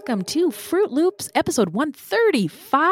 Welcome to Fruit Loops episode 135.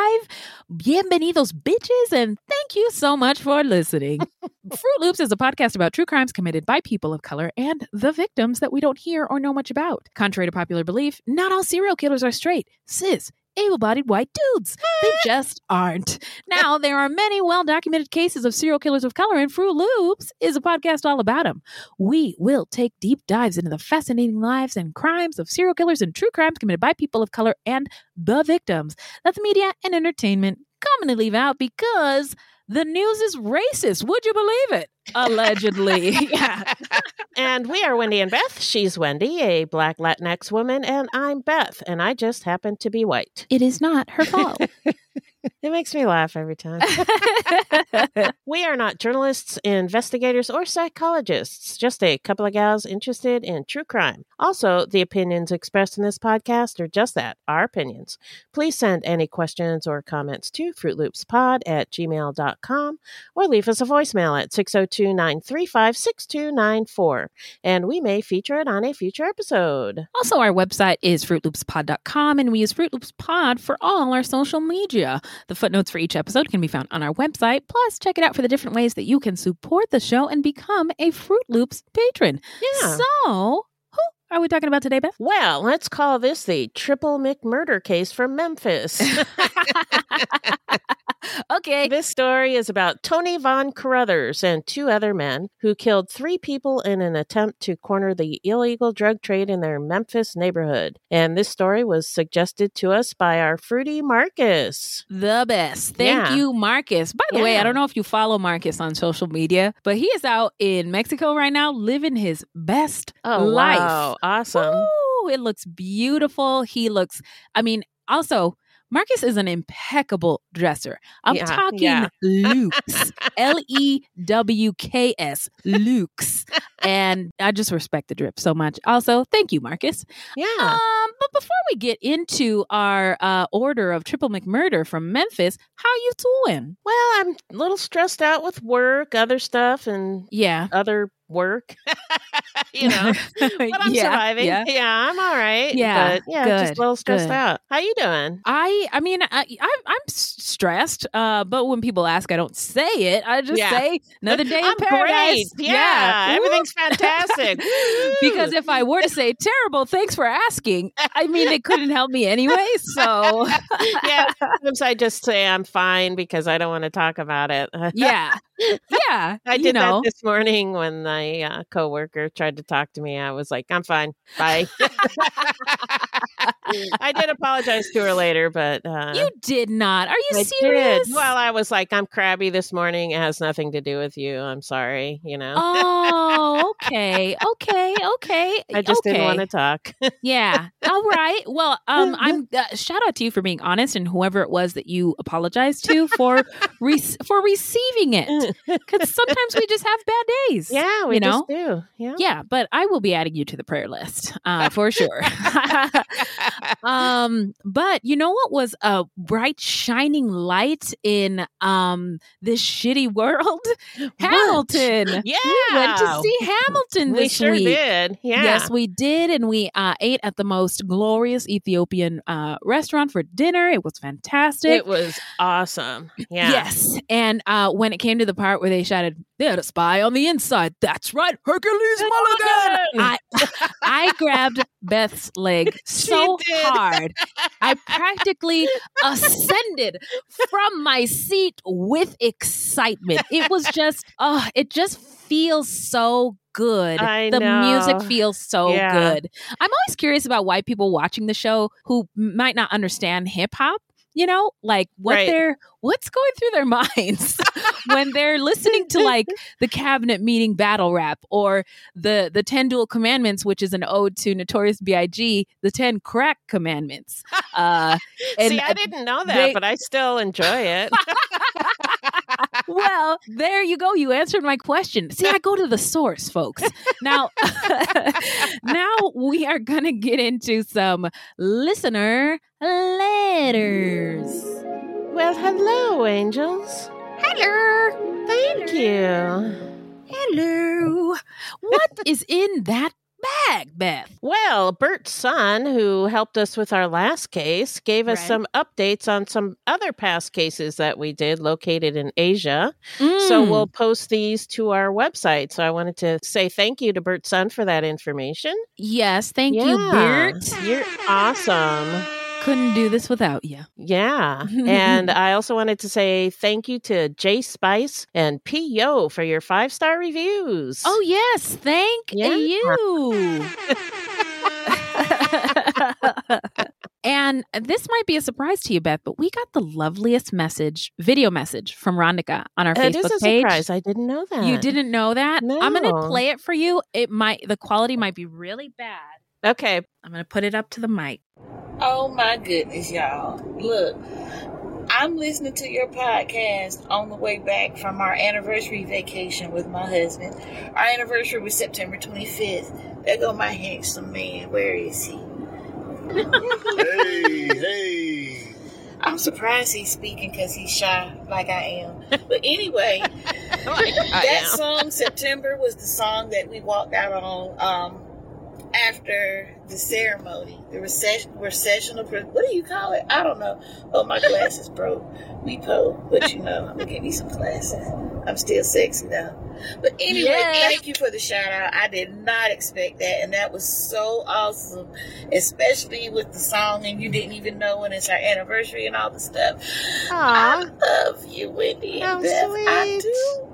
Bienvenidos, bitches, and thank you so much for listening. Fruit Loops is a podcast about true crimes committed by people of color and the victims that we don't hear or know much about. Contrary to popular belief, not all serial killers are straight, cis, able bodied white dudes. They just aren't. Now, there are many well documented cases of serial killers of color, and Fruit Loops is a podcast all about them. We will take deep dives into the fascinating lives and crimes of serial killers and true crimes committed by people of color and the victims that the media and entertainment commonly leave out because the news is racist. Would you believe it? Allegedly. yeah. And we are Wendy and Beth. She's Wendy, a black Latinx woman, and I'm Beth, and I just happen to be white. It is not her fault. It makes me laugh every time. we are not journalists, investigators, or psychologists, just a couple of gals interested in true crime. Also, the opinions expressed in this podcast are just that, our opinions. Please send any questions or comments to fruitloopspod at gmail.com or leave us a voicemail at 602 935 6294, and we may feature it on a future episode. Also, our website is fruitloopspod.com, and we use Fruit Loops Pod for all our social media. The footnotes for each episode can be found on our website. Plus, check it out for the different ways that you can support the show and become a Fruit Loops patron. Yeah. So, who are we talking about today, Beth? Well, let's call this the Triple McMurder case from Memphis. okay. This story is about Tony Von Carruthers and two other men who killed three people in an attempt to corner the illegal drug trade in their Memphis neighborhood. And this story was suggested to us by our fruity Marcus. The best. Thank Yeah. you, Marcus. By the way, I don't know if you follow Marcus on social media, but he is out in Mexico right now living his best Oh, life. wow. Awesome. Ooh, it looks beautiful. He looks, I mean, also, Marcus is an impeccable dresser. I'm Yeah, talking yeah. Luke's, L E W K S, Luke's. And I just respect the drip so much. Also, thank you, Marcus. Yeah. Um, but before we get into our uh, order of triple McMurder from Memphis, how you doing? Well, I'm a little stressed out with work, other stuff, and Yeah. other work. you know, but I'm Yeah, surviving. yeah. Yeah. I'm all right. Yeah, but yeah, just a little stressed good. out. How you doing? I I mean I, I'm I'm stressed, uh, but when people ask, I don't say it. I just Yeah. say another day in paradise. great. Yeah, everything's fantastic. because if I were to say terrible, thanks for asking. I mean, it couldn't help me anyway. So yeah, sometimes I just say I'm fine because I don't want to talk about it. yeah, yeah. I did know. that this morning when my uh, coworker tried to talk to me. I was like, "I'm fine, bye." I did apologize to her later, but uh, you did not. Are you I serious? did. Well, I was like, I'm crabby this morning. It has nothing to do with you. I'm sorry. You know. oh, okay, okay, okay. I just okay. didn't want to talk. Yeah. All right. Well, um, I'm uh, shout out to you for being honest and whoever it was that you apologized to for re- for receiving it because sometimes we just have bad days. yeah, we you know. just do. Yeah. Yeah, but I will be adding you to the prayer list uh, for sure. um, but you know what was a bright shining light in um this shitty world? Hamilton. Yeah. We went to see Hamilton we this sure week. did. Yeah. Yes, we did, and we uh, ate at the most glorious Ethiopian uh, restaurant for dinner. It was fantastic. It was awesome. Yeah. Yes, and uh, when it came to the part where they shouted, "They had a spy on the inside." That's right, Hercules Mulligan. I I grabbed Beth's leg so hard, I practically ascended from my seat with excitement. It was just, oh, it just feels so good. I the music feels so Yeah. good. I'm always curious about why people watching the show who might not understand hip hop. You know, like what Right. they're what's going through their minds when they're listening to like the cabinet meeting battle rap or the the 10 duel commandments which is an ode to notorious big the 10 crack commandments uh and See, I didn't know that, they- but I still enjoy it. well, there you go. You answered my question. See, I go to the source, folks. Now, now we are going to get into some listener letters. well, hello, angels. Hello. Thank you. Hello. What is in that bag, Beth? Well, Bert's son, who helped us with our last case, gave us Right. some updates on some other past cases that we did located in Asia. So Mm. we'll post these to our website. So I wanted to say thank you to Bert's son for that information. Yes, thank you, Bert. You're awesome. Couldn't do this without you. Yeah. and I also wanted to say thank you to Jay Spice and P Yo for your five star reviews. Oh yes, thank Yeah. you. and this might be a surprise to you, Beth, but we got the loveliest message, video message from Rondika on our it Facebook is a page. surprise. I didn't know that. You didn't know that? I'm gonna play it for you. It might the quality might be really bad. Okay. I'm gonna put it up to the mic. Oh my goodness, y'all. Look, I'm listening to your podcast on the way back from our anniversary vacation with my husband. Our anniversary was September 25th. There go my handsome man. Where is he? Hey, hey. I'm surprised he's speaking because he's shy like I am. But anyway, I that am. song September was the song that we walked out on um, after the ceremony, the recession, recessional. What do you call it? I don't know. Oh, my glasses broke. We po, but you know, I'm gonna get me some glasses. I'm still sexy though. But anyway, Yes. thank you for the shout out. I did not expect that, and that was so awesome, especially with the song, and you didn't even know when it's our anniversary and all the stuff. I love you, Wendy and Beth. I do.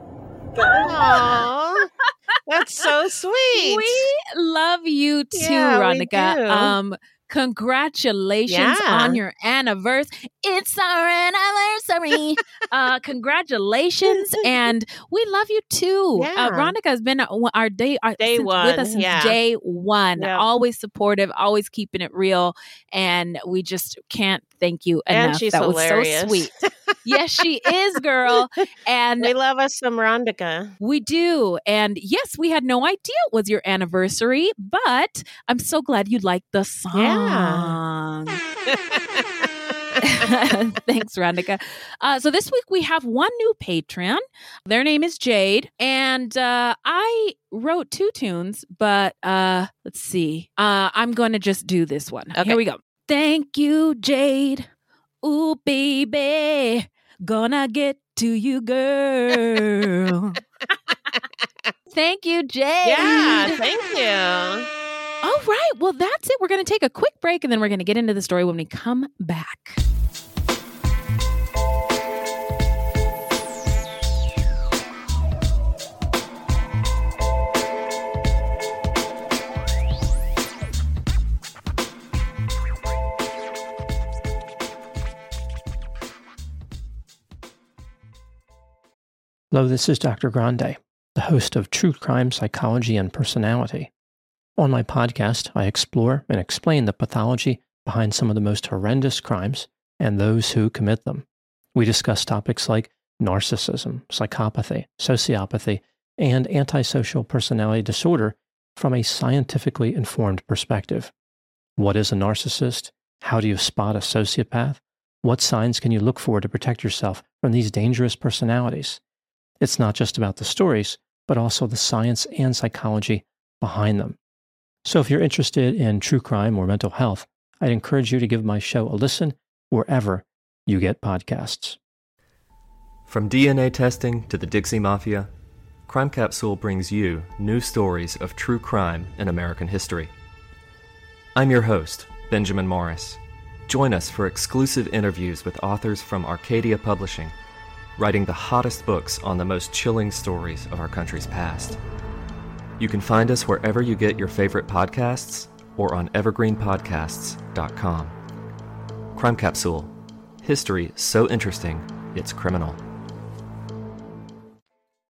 Bye. That's so sweet. We love you too, Yeah, Ronica. Um, congratulations Yeah. on your anniversary. It's our anniversary. uh, congratulations, and we love you too. Uh, Ronica has been our our day, our, Day since- one, with us since yeah. day one. Yep. Always supportive, always keeping it real, and we just can't thank you And enough. she's that hilarious. was so sweet. yes, she is, girl, and We love us some Rondika. we do. And yes, we had no idea it was your anniversary, but I'm so glad you liked the song. Thanks, Randika. Uh, so this week we have one new patron. Their name is Jade, and uh, I wrote two tunes, but uh, let's see. Uh, I'm going to just do this one. Okay. Here we go. Thank you, Jade. Ooh, baby, gonna get to you, girl. Thank you, Jade. Yeah, thank you. All right. Well, that's it. We're going to take a quick break and then we're going to get into the story when we come back. Hello, this is Dr. Grande, the host of True Crime Psychology and Personality. On my podcast, I explore and explain the pathology behind some of the most horrendous crimes and those who commit them. We discuss topics like narcissism, psychopathy, sociopathy, and antisocial personality disorder from a scientifically informed perspective. What is a narcissist? How do you spot a sociopath? What signs can you look for to protect yourself from these dangerous personalities? It's not just about the stories, but also the science and psychology behind them. So if you're interested in true crime or mental health, I'd encourage you to give my show a listen wherever you get podcasts. From DNA testing to the Dixie Mafia, Crime Capsule brings you new stories of true crime in American history. I'm your host, Benjamin Morris. Join us for exclusive interviews with authors from Arcadia Publishing, writing the hottest books on the most chilling stories of our country's past. You can find us wherever you get your favorite podcasts or on evergreenpodcasts.com. Crime Capsule History so interesting, it's criminal.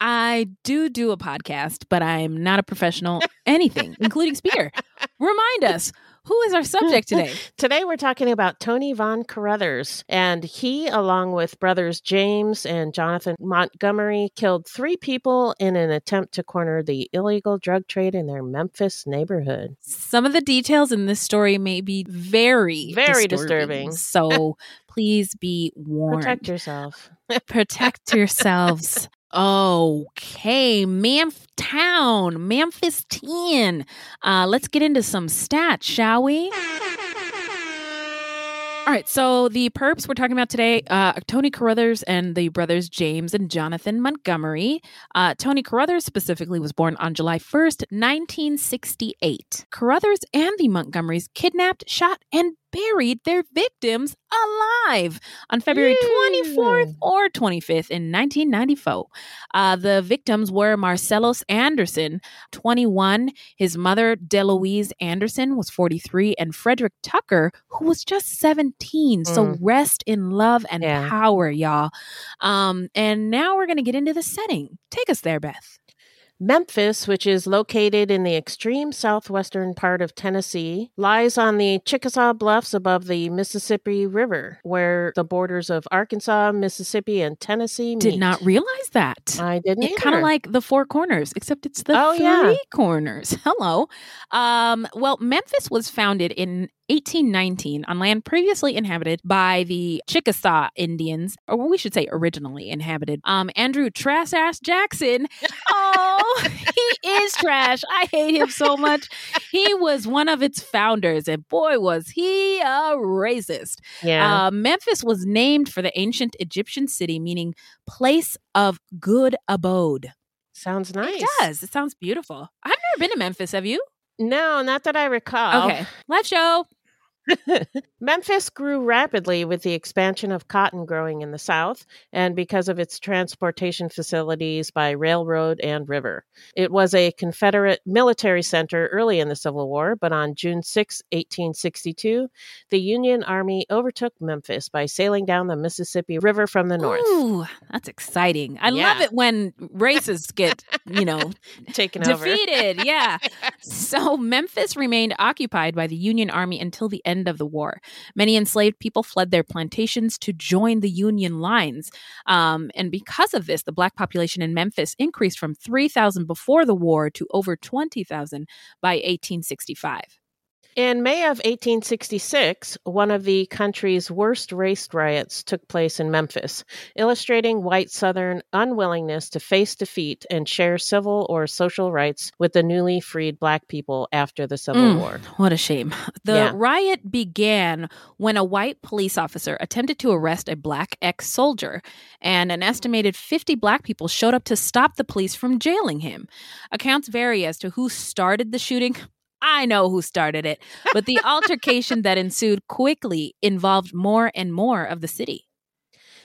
I do do a podcast, but I'm not a professional anything, including speaker. Remind us, who is our subject today? Today we're talking about Tony Von Carruthers, and he, along with brothers James and Jonathan Montgomery, killed three people in an attempt to corner the illegal drug trade in their Memphis neighborhood. Some of the details in this story may be very, Very disturbing. disturbing. So please be warned. Protect yourself. Protect yourselves. Okay, Memphis Town, Memphis 10. Uh, let's get into some stats, shall we? All right, so the perps we're talking about today, uh, Tony Carruthers and the brothers James and Jonathan Montgomery. Uh, Tony Carruthers specifically was born on July 1st, 1968. Carruthers and the Montgomerys kidnapped, shot, and buried their victims alive on February 24th or 25th in 1994. Uh, the victims were Marcellus Anderson, 21, his mother, Deloise Anderson, was 43, and Frederick Tucker, who was just 17. So Mm. rest in love and Yeah. power, y'all. Um, and now we're going to get into the setting. Take us there, Beth. Memphis, which is located in the extreme southwestern part of Tennessee, lies on the Chickasaw Bluffs above the Mississippi River, where the borders of Arkansas, Mississippi, and Tennessee meet. Did not realize that. I didn't kind of like the four corners, except it's the Oh, three yeah. corners. Hello. Um, well, Memphis was founded in 1819 on land previously inhabited by the Chickasaw Indians, or we should say originally inhabited. Um, Andrew Trash Jackson. Oh, he is trash. I hate him so much. He was one of its founders, and boy, was he a racist. Yeah. Uh, Memphis was named for the ancient Egyptian city, meaning place of good abode. Sounds nice. It does. It sounds beautiful. I've never been to Memphis. Have you? No, not that I recall. Okay. Live show. Memphis grew rapidly with the expansion of cotton growing in the South and because of its transportation facilities by railroad and river. It was a Confederate military center early in the Civil War, but on June 6, 1862, the Union Army overtook Memphis by sailing down the Mississippi River from the north. Ooh, that's exciting. I love it when races get, you know, Taken over. defeated. Yeah. so Memphis remained occupied by the Union Army until the end of the war. Many enslaved people fled their plantations to join the Union lines. Um, and because of this, the black population in Memphis increased from 3,000 before the war to over 20,000 by 1865. In May of 1866, one of the country's worst race riots took place in Memphis, illustrating white Southern unwillingness to face defeat and share civil or social rights with the newly freed black people after the Civil Mm, War. What a shame. The Yeah. riot began when a white police officer attempted to arrest a black ex soldier, and an estimated 50 black people showed up to stop the police from jailing him. Accounts vary as to who started the shooting. I know who started it, but the altercation that ensued quickly involved more and more of the city.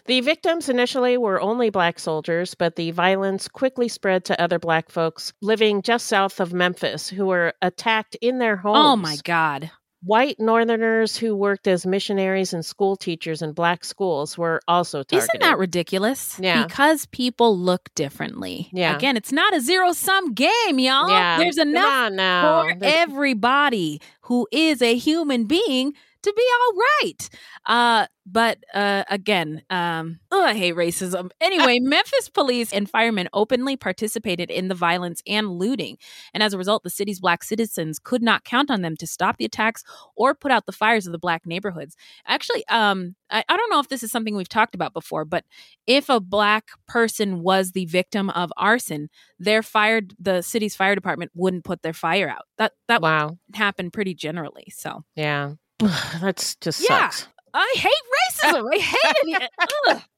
The victims initially were only black soldiers, but the violence quickly spread to other black folks living just south of Memphis who were attacked in their homes. Oh my God. White Northerners who worked as missionaries and school teachers in black schools were also targeted. Isn't that ridiculous? Yeah. Because people look differently. Yeah. Again, it's not a zero sum game, y'all. Yeah. There's enough for There's- everybody who is a human being to be all right. Uh, but uh, again, um, oh, I hate racism. Anyway, Memphis police and firemen openly participated in the violence and looting. And as a result, the city's black citizens could not count on them to stop the attacks or put out the fires of the black neighborhoods. Actually, um, I, I don't know if this is something we've talked about before, but if a black person was the victim of arson, their fired the city's fire department wouldn't put their fire out. That that wow. happened pretty generally. So Yeah. That's just Yeah. sucks. I hate racism. I hate it.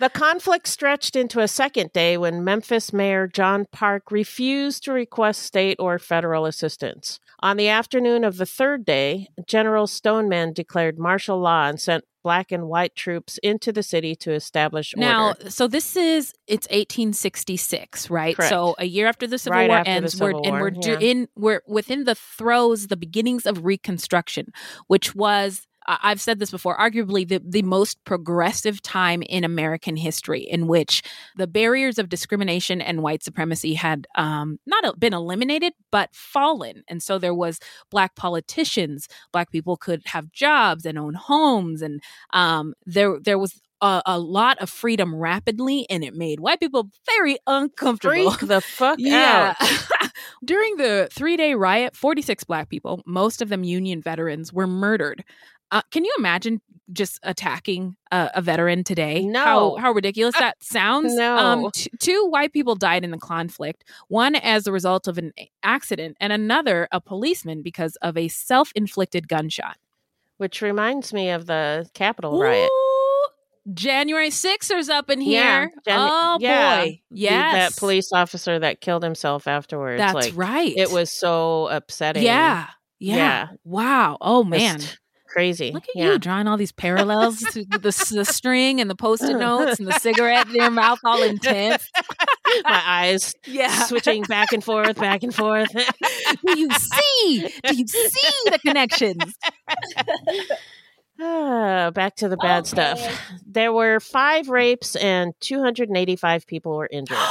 The conflict stretched into a second day when Memphis Mayor John Park refused to request state or federal assistance. On the afternoon of the third day, General Stoneman declared martial law and sent black and white troops into the city to establish Now, order. Uh, so this is it's 1866, right? Correct. So a year after the Civil Right War ends, we're, Civil and we're do- yeah. in we're within the throes, the beginnings of Reconstruction, which was I've said this before, arguably the, the most progressive time in American history, in which the barriers of discrimination and white supremacy had um, not been eliminated, but fallen. And so there was black politicians, black people could have jobs and own homes, and um, there there was a, a lot of freedom rapidly, and it made white people very uncomfortable. Freak the fuck Yeah. out. During the three day riot, 46 black people, most of them Union veterans, were murdered. Uh, can you imagine just attacking a, a veteran today? No. How, how ridiculous that sounds. No. Um, t- two white people died in the conflict, one as a result of an accident, and another, a policeman, because of a self inflicted gunshot. Which reminds me of the Capitol riot. January 6ers up in here. Jen- oh, yeah. boy. Yes. that police officer that killed himself afterwards. That's like, right. It was so upsetting. Yeah. Yeah. Yeah. Wow. Oh man. Just crazy. Look at yeah. you drawing all these parallels to the, the string and the post-it notes and the cigarette in your mouth all intense. My eyes Yeah. switching back and forth, back and forth. Do you see? Do you see the connections? Ah, back to the bad stuff. There were five rapes and 285 people were injured.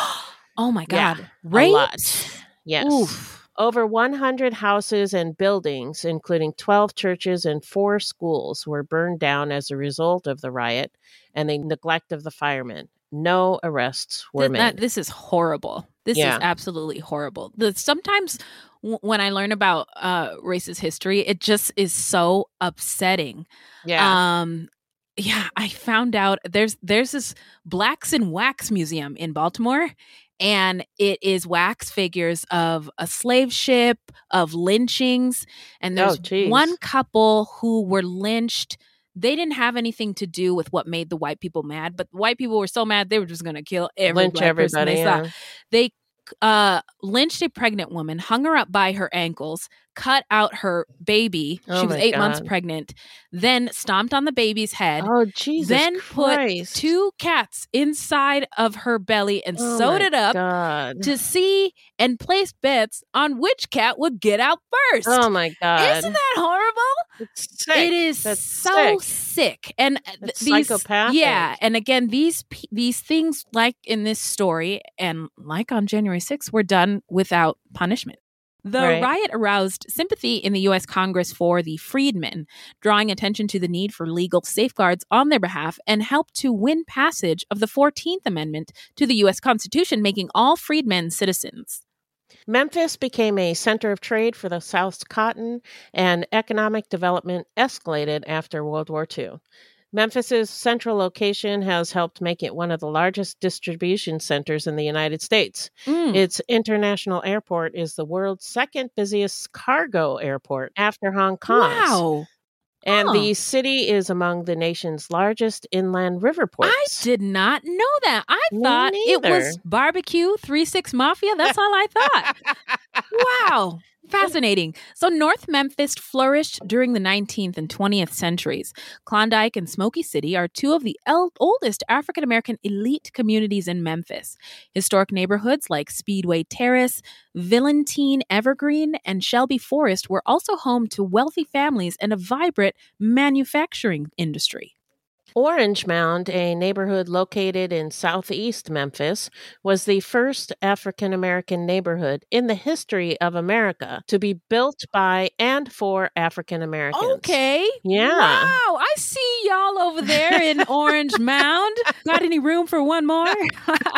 Oh my Yeah, god. A Rapes? lot. Yes. Oof. Over 100 houses and buildings, including 12 churches and four schools, were burned down as a result of the riot and the neglect of the firemen. No arrests were Th- made. that- this is horrible. This Yeah. is absolutely horrible. The, sometimes w- when I learn about uh, racist history, it just is so upsetting. yeah. Um, yeah, I found out there's there's this Blacks in Wax museum in Baltimore, and it is wax figures of a slave ship, of lynchings, and Oh, there's geez. one couple who were lynched. They didn't have anything to do with what made the white people mad, but the white people were so mad they were just going to kill every Lynch black person everybody. they saw Yeah. they uh lynched a pregnant woman hung her up by her ankles cut out her baby Oh she was eight months pregnant then stomped on the baby's head Oh, Jesus. then put two cats inside of her belly and Oh sewed it up God. to see and place bets on which cat would get out first Oh, my God. isn't that horrible It's sick. it is so sick. sick, and uh, th- these, psychopathic. yeah, and again, these these things, like in this story, and like on January 6th, were done without punishment. The Right. riot aroused sympathy in the U.S. Congress for the freedmen, drawing attention to the need for legal safeguards on their behalf, and helped to win passage of the 14th Amendment to the U.S. Constitution, making all freedmen citizens. Memphis became a center of trade for the South's cotton, and economic development escalated after World War II. Memphis's central location has helped make it one of the largest distribution centers in the United States. Mm. Its international airport is the world's second busiest cargo airport after Hong Kong. Wow. And Huh. the city is among the nation's largest inland river ports. I did not know that. I Me thought it was barbecue three six mafia. That's all I thought. wow. Fascinating. So North Memphis flourished during the 19th and 20th centuries. Klondike and Smoky City are two of the el- oldest African American elite communities in Memphis. Historic neighborhoods like Speedway Terrace, Vollintine Evergreen, and Shelby Forest were also home to wealthy families and a vibrant manufacturing industry. Orange Mound, a neighborhood located in southeast Memphis, was the first African American neighborhood in the history of America to be built by and for African Americans. Okay. Yeah. Wow. I see y'all over there in Orange Mound. Got any room for one more?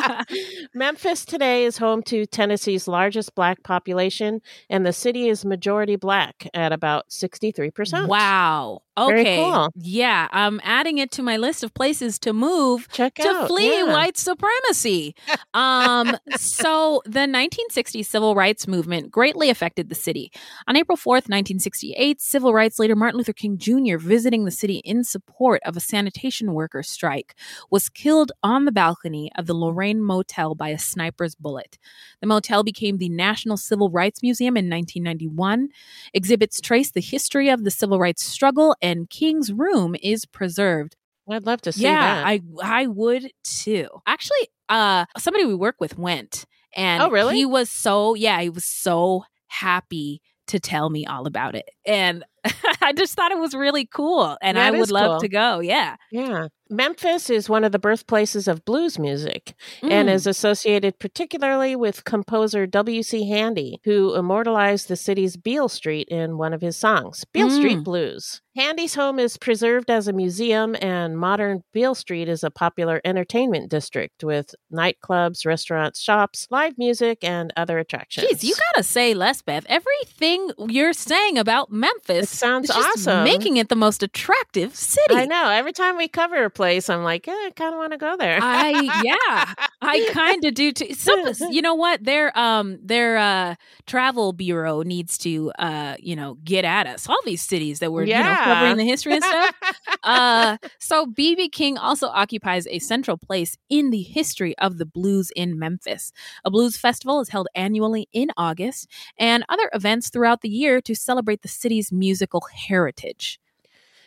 Memphis today is home to Tennessee's largest black population, and the city is majority black at about 63%. wow. Okay. cool. Yeah, I'm adding it to my list of places to move Check to out. flee yeah. white supremacy. Um, so the 1960s civil rights movement greatly affected the city. On April 4th, 1968, civil rights leader Martin Luther King Jr., visiting the city in support of a sanitation workers' strike, was killed on the balcony of the Lorraine Motel by a sniper's bullet. The motel became the National Civil Rights Museum in 1991. Exhibits trace the history of the civil rights struggle, and King's room is preserved I'd love to see yeah, that. I I would too. Actually, uh somebody we work with went and Oh, really? he was so yeah, he was so happy to tell me all about it. And I just thought it was really cool and That I would love cool. to go. Yeah. Yeah. Memphis is one of the birthplaces of blues music and Mm. is associated particularly with composer W.C. Handy, who immortalized the city's Beale Street in one of his songs, Beale Street Mm. Blues. Handy's home is preserved as a museum, and modern Beale Street is a popular entertainment district with nightclubs, restaurants, shops, live music, and other attractions. Jeez, you gotta say, Lesbeth, everything you're saying about Memphis It sounds awesome. making it the most attractive city. I know. Every time we cover a place, I'm like, eh, I kind of want to go there. I yeah, I kind of do too. Some, you know what? Their um their uh travel bureau needs to uh you know get at us. All these cities that we're you know covering the history and stuff. uh, So, BB King also occupies a central place in the history of the blues in Memphis. A blues festival is held annually in August, and other events throughout the year to celebrate the city's musical heritage.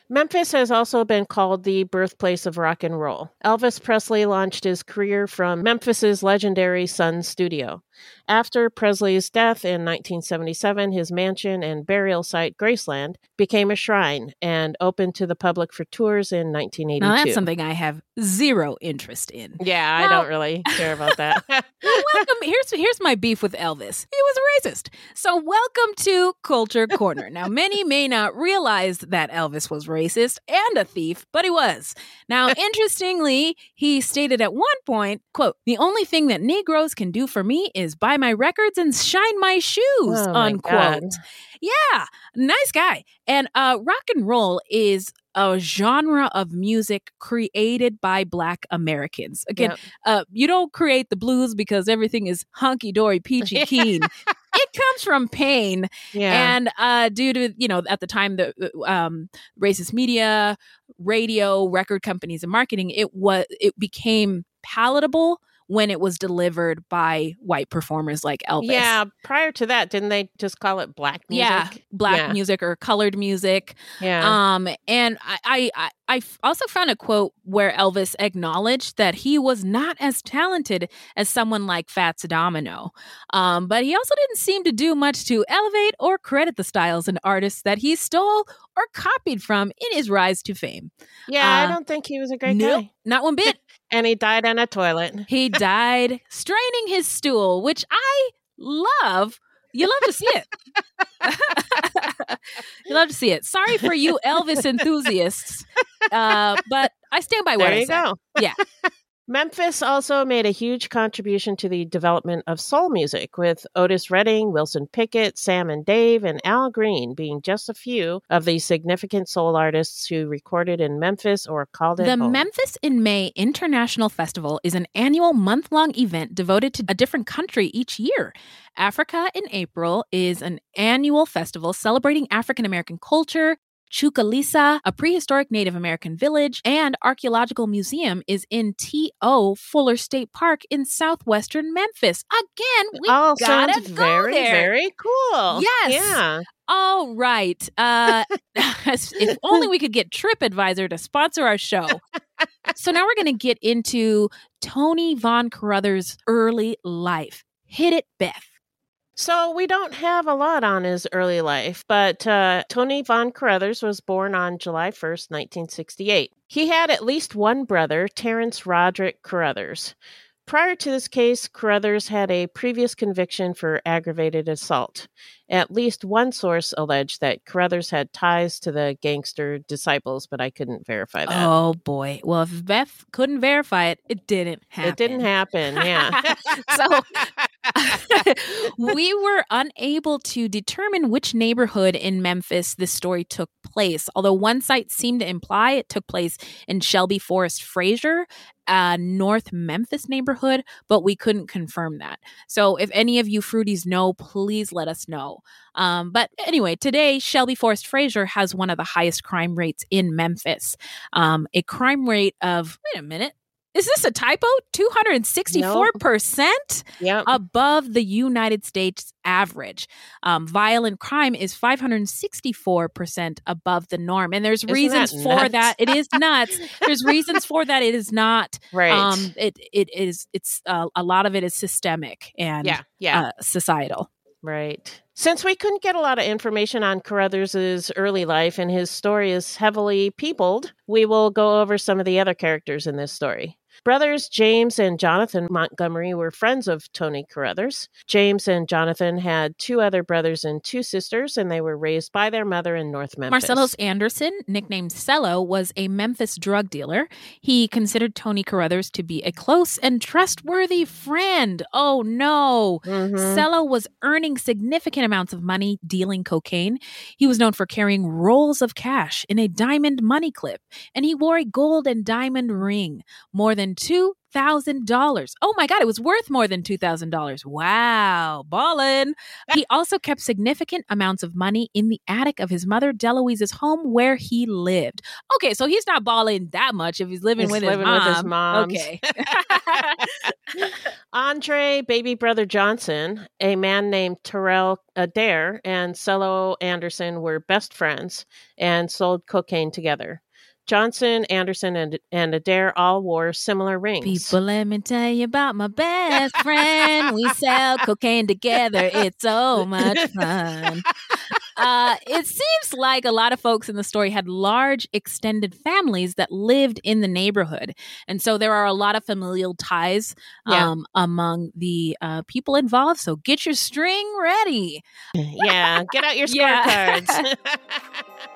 Memphis has also been called the birthplace of rock and roll. Elvis Presley launched his career from Memphis's legendary Sun Studio. After Presley's death in 1977, his mansion and burial site, Graceland, became a shrine and opened to the public for tours in 1982. Now, that's something I have zero interest in. Yeah, I don't really care about that. welcome. Here's here's my beef with Elvis. He was a racist. So welcome to Culture Corner. Now, many may not realize that Elvis was racist and a thief, but he was. Now, interestingly, he stated at one point, "quote The only thing that Negroes can do for me is buy my records and shine my shoes." Oh, unquote. God. Yeah, nice guy. And uh, rock and roll is a genre of music created by Black Americans. Again, Yep. uh, you don't create the blues because everything is hunky dory, peachy keen. it comes from pain, Yeah. and uh, due to you know at the time the uh, um, racist media, radio, record companies, and marketing, it was it became palatable when it was delivered by white performers like Elvis. Yeah, prior to that, didn't they just call it black music? Yeah, black Yeah. music or colored music. Yeah. Um, and I, I, I also found a quote where Elvis acknowledged that he was not as talented as someone like Fats Domino. Um, but he also didn't seem to do much to elevate or credit the styles and artists that he stole or copied from in his rise to fame. yeah, uh, I don't think he was a great Nope, guy. not one bit. And he died on a toilet. He died straining his stool, which I love. You love to see it. you love to see it. Sorry for you Elvis enthusiasts, uh, but I stand by what There I you said. go. Yeah. Memphis also made a huge contribution to the development of soul music, with Otis Redding, Wilson Pickett, Sam and Dave, and Al Green being just a few of the significant soul artists who recorded in Memphis or called it The home. Memphis in May International Festival is an annual month long event devoted to a different country each year. Africa in April is an annual festival celebrating African American culture. Chucalissa, a prehistoric Native American village, and archaeological museum is in T.O. Fuller State Park in southwestern Memphis. Again, we All gotta sounds go very, there. very cool. Yes. Yeah. All right. Uh, if only we could get TripAdvisor to sponsor our show. so now we're going to get into Tony Von Carruthers' early life. Hit it, Beth. So we don't have a lot on his early life, but uh, Tony Von Carruthers was born on July 1st, 1968. He had at least one brother, Terrence Roderick Carruthers. Prior to this case, Carruthers had a previous conviction for aggravated assault. At least one source alleged that Carruthers had ties to the gangster disciples, but I couldn't verify that. Oh boy. Well, if Beth couldn't verify it, it didn't happen. It didn't happen, yeah. so we were unable to determine which neighborhood in Memphis this story took place, although one site seemed to imply it took place in Shelby Forest Frayser, a North Memphis neighborhood, but we couldn't confirm that. So if any of you fruities know, please let us know. Um, but anyway, today, Shelby Forest Frayser has one of the highest crime rates in Memphis. Um, a crime rate of, wait a minute, is this a typo? 264% Yep. above the United States average. Um, violent crime is 564% above the norm. And there's Isn't reasons that for that. It is nuts. there's reasons for that. It is not. Right. Um, it, it is, it's uh, a lot of it is systemic and Yeah, yeah. Uh, societal. Right. Since we couldn't get a lot of information on Carruthers' early life and his story is heavily peopled, we will go over some of the other characters in this story. Brothers James and Jonathan Montgomery were friends of Tony Carruthers. James and Jonathan had two other brothers and two sisters, and they were raised by their mother in North Memphis. Marcellus Anderson, nicknamed Cello, was a Memphis drug dealer. He considered Tony Carruthers to be a close and trustworthy friend. Oh no. Mhm. Cello was earning significant amounts of money dealing cocaine. He was known for carrying rolls of cash in a diamond money clip, and he wore a gold and diamond ring. More than $2,000. Oh my God, it was worth more than $2,000. Wow, ballin'. He also kept significant amounts of money in the attic of his mother Deloise's home where he lived. Okay, so he's not balling that much if he's living, He's with, living his with his mom. Okay. Andre Baby Brother Johnson, a man named Terrell Adair, and Cello Anderson were best friends and sold cocaine together. Johnson, Anderson, and, and Adair all wore similar rings. People, let me tell you about my best friend. We sell cocaine together. It's so much fun. Uh, it seems like a lot of folks in the story had large extended families that lived in the neighborhood. And so there are a lot of familial ties Yeah. um, among the uh, people involved. So get your string ready. yeah, get out your Yeah. scorecards.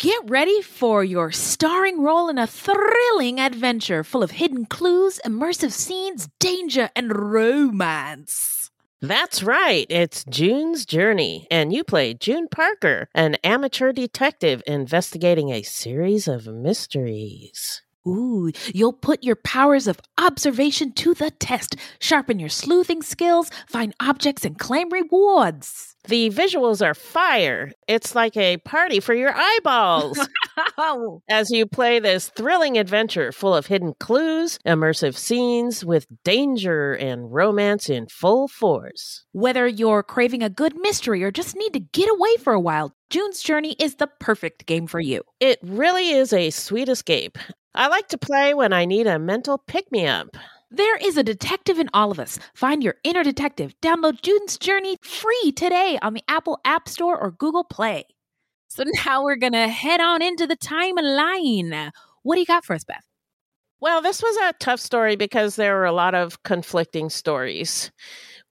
Get ready for your starring role in a thrilling adventure full of hidden clues, immersive scenes, danger, and romance. That's right. It's June's Journey, and you play June Parker, an amateur detective investigating a series of mysteries. Ooh, you'll put your powers of observation to the test, sharpen your sleuthing skills, find objects, and claim rewards. The visuals are fire. It's like a party for your eyeballs. As you play this thrilling adventure full of hidden clues, immersive scenes with danger and romance in full force. Whether you're craving a good mystery or just need to get away for a while, June's Journey is the perfect game for you. It really is a sweet escape. I like to play when I need a mental pick me up. There is a detective in all of us. Find your inner detective. Download June's Journey free today on the Apple App Store or Google Play. So now we're going to head on into the timeline. What do you got for us, Beth? Well, this was a tough story because there were a lot of conflicting stories.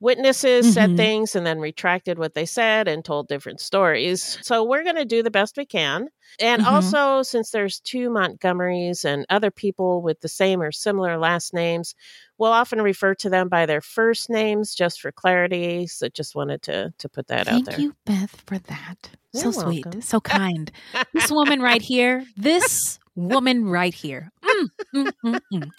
Witnesses said Mhm. things and then retracted what they said and told different stories. So we're going to do the best we can. And Mhm. also, since there's two Montgomerys and other people with the same or similar last names, we'll often refer to them by their first names just for clarity. So just wanted to to put that Thank out there. Thank you, Beth, for that. You're so sweet, so kind. this woman right here, this woman right here. Mm, mm, mm.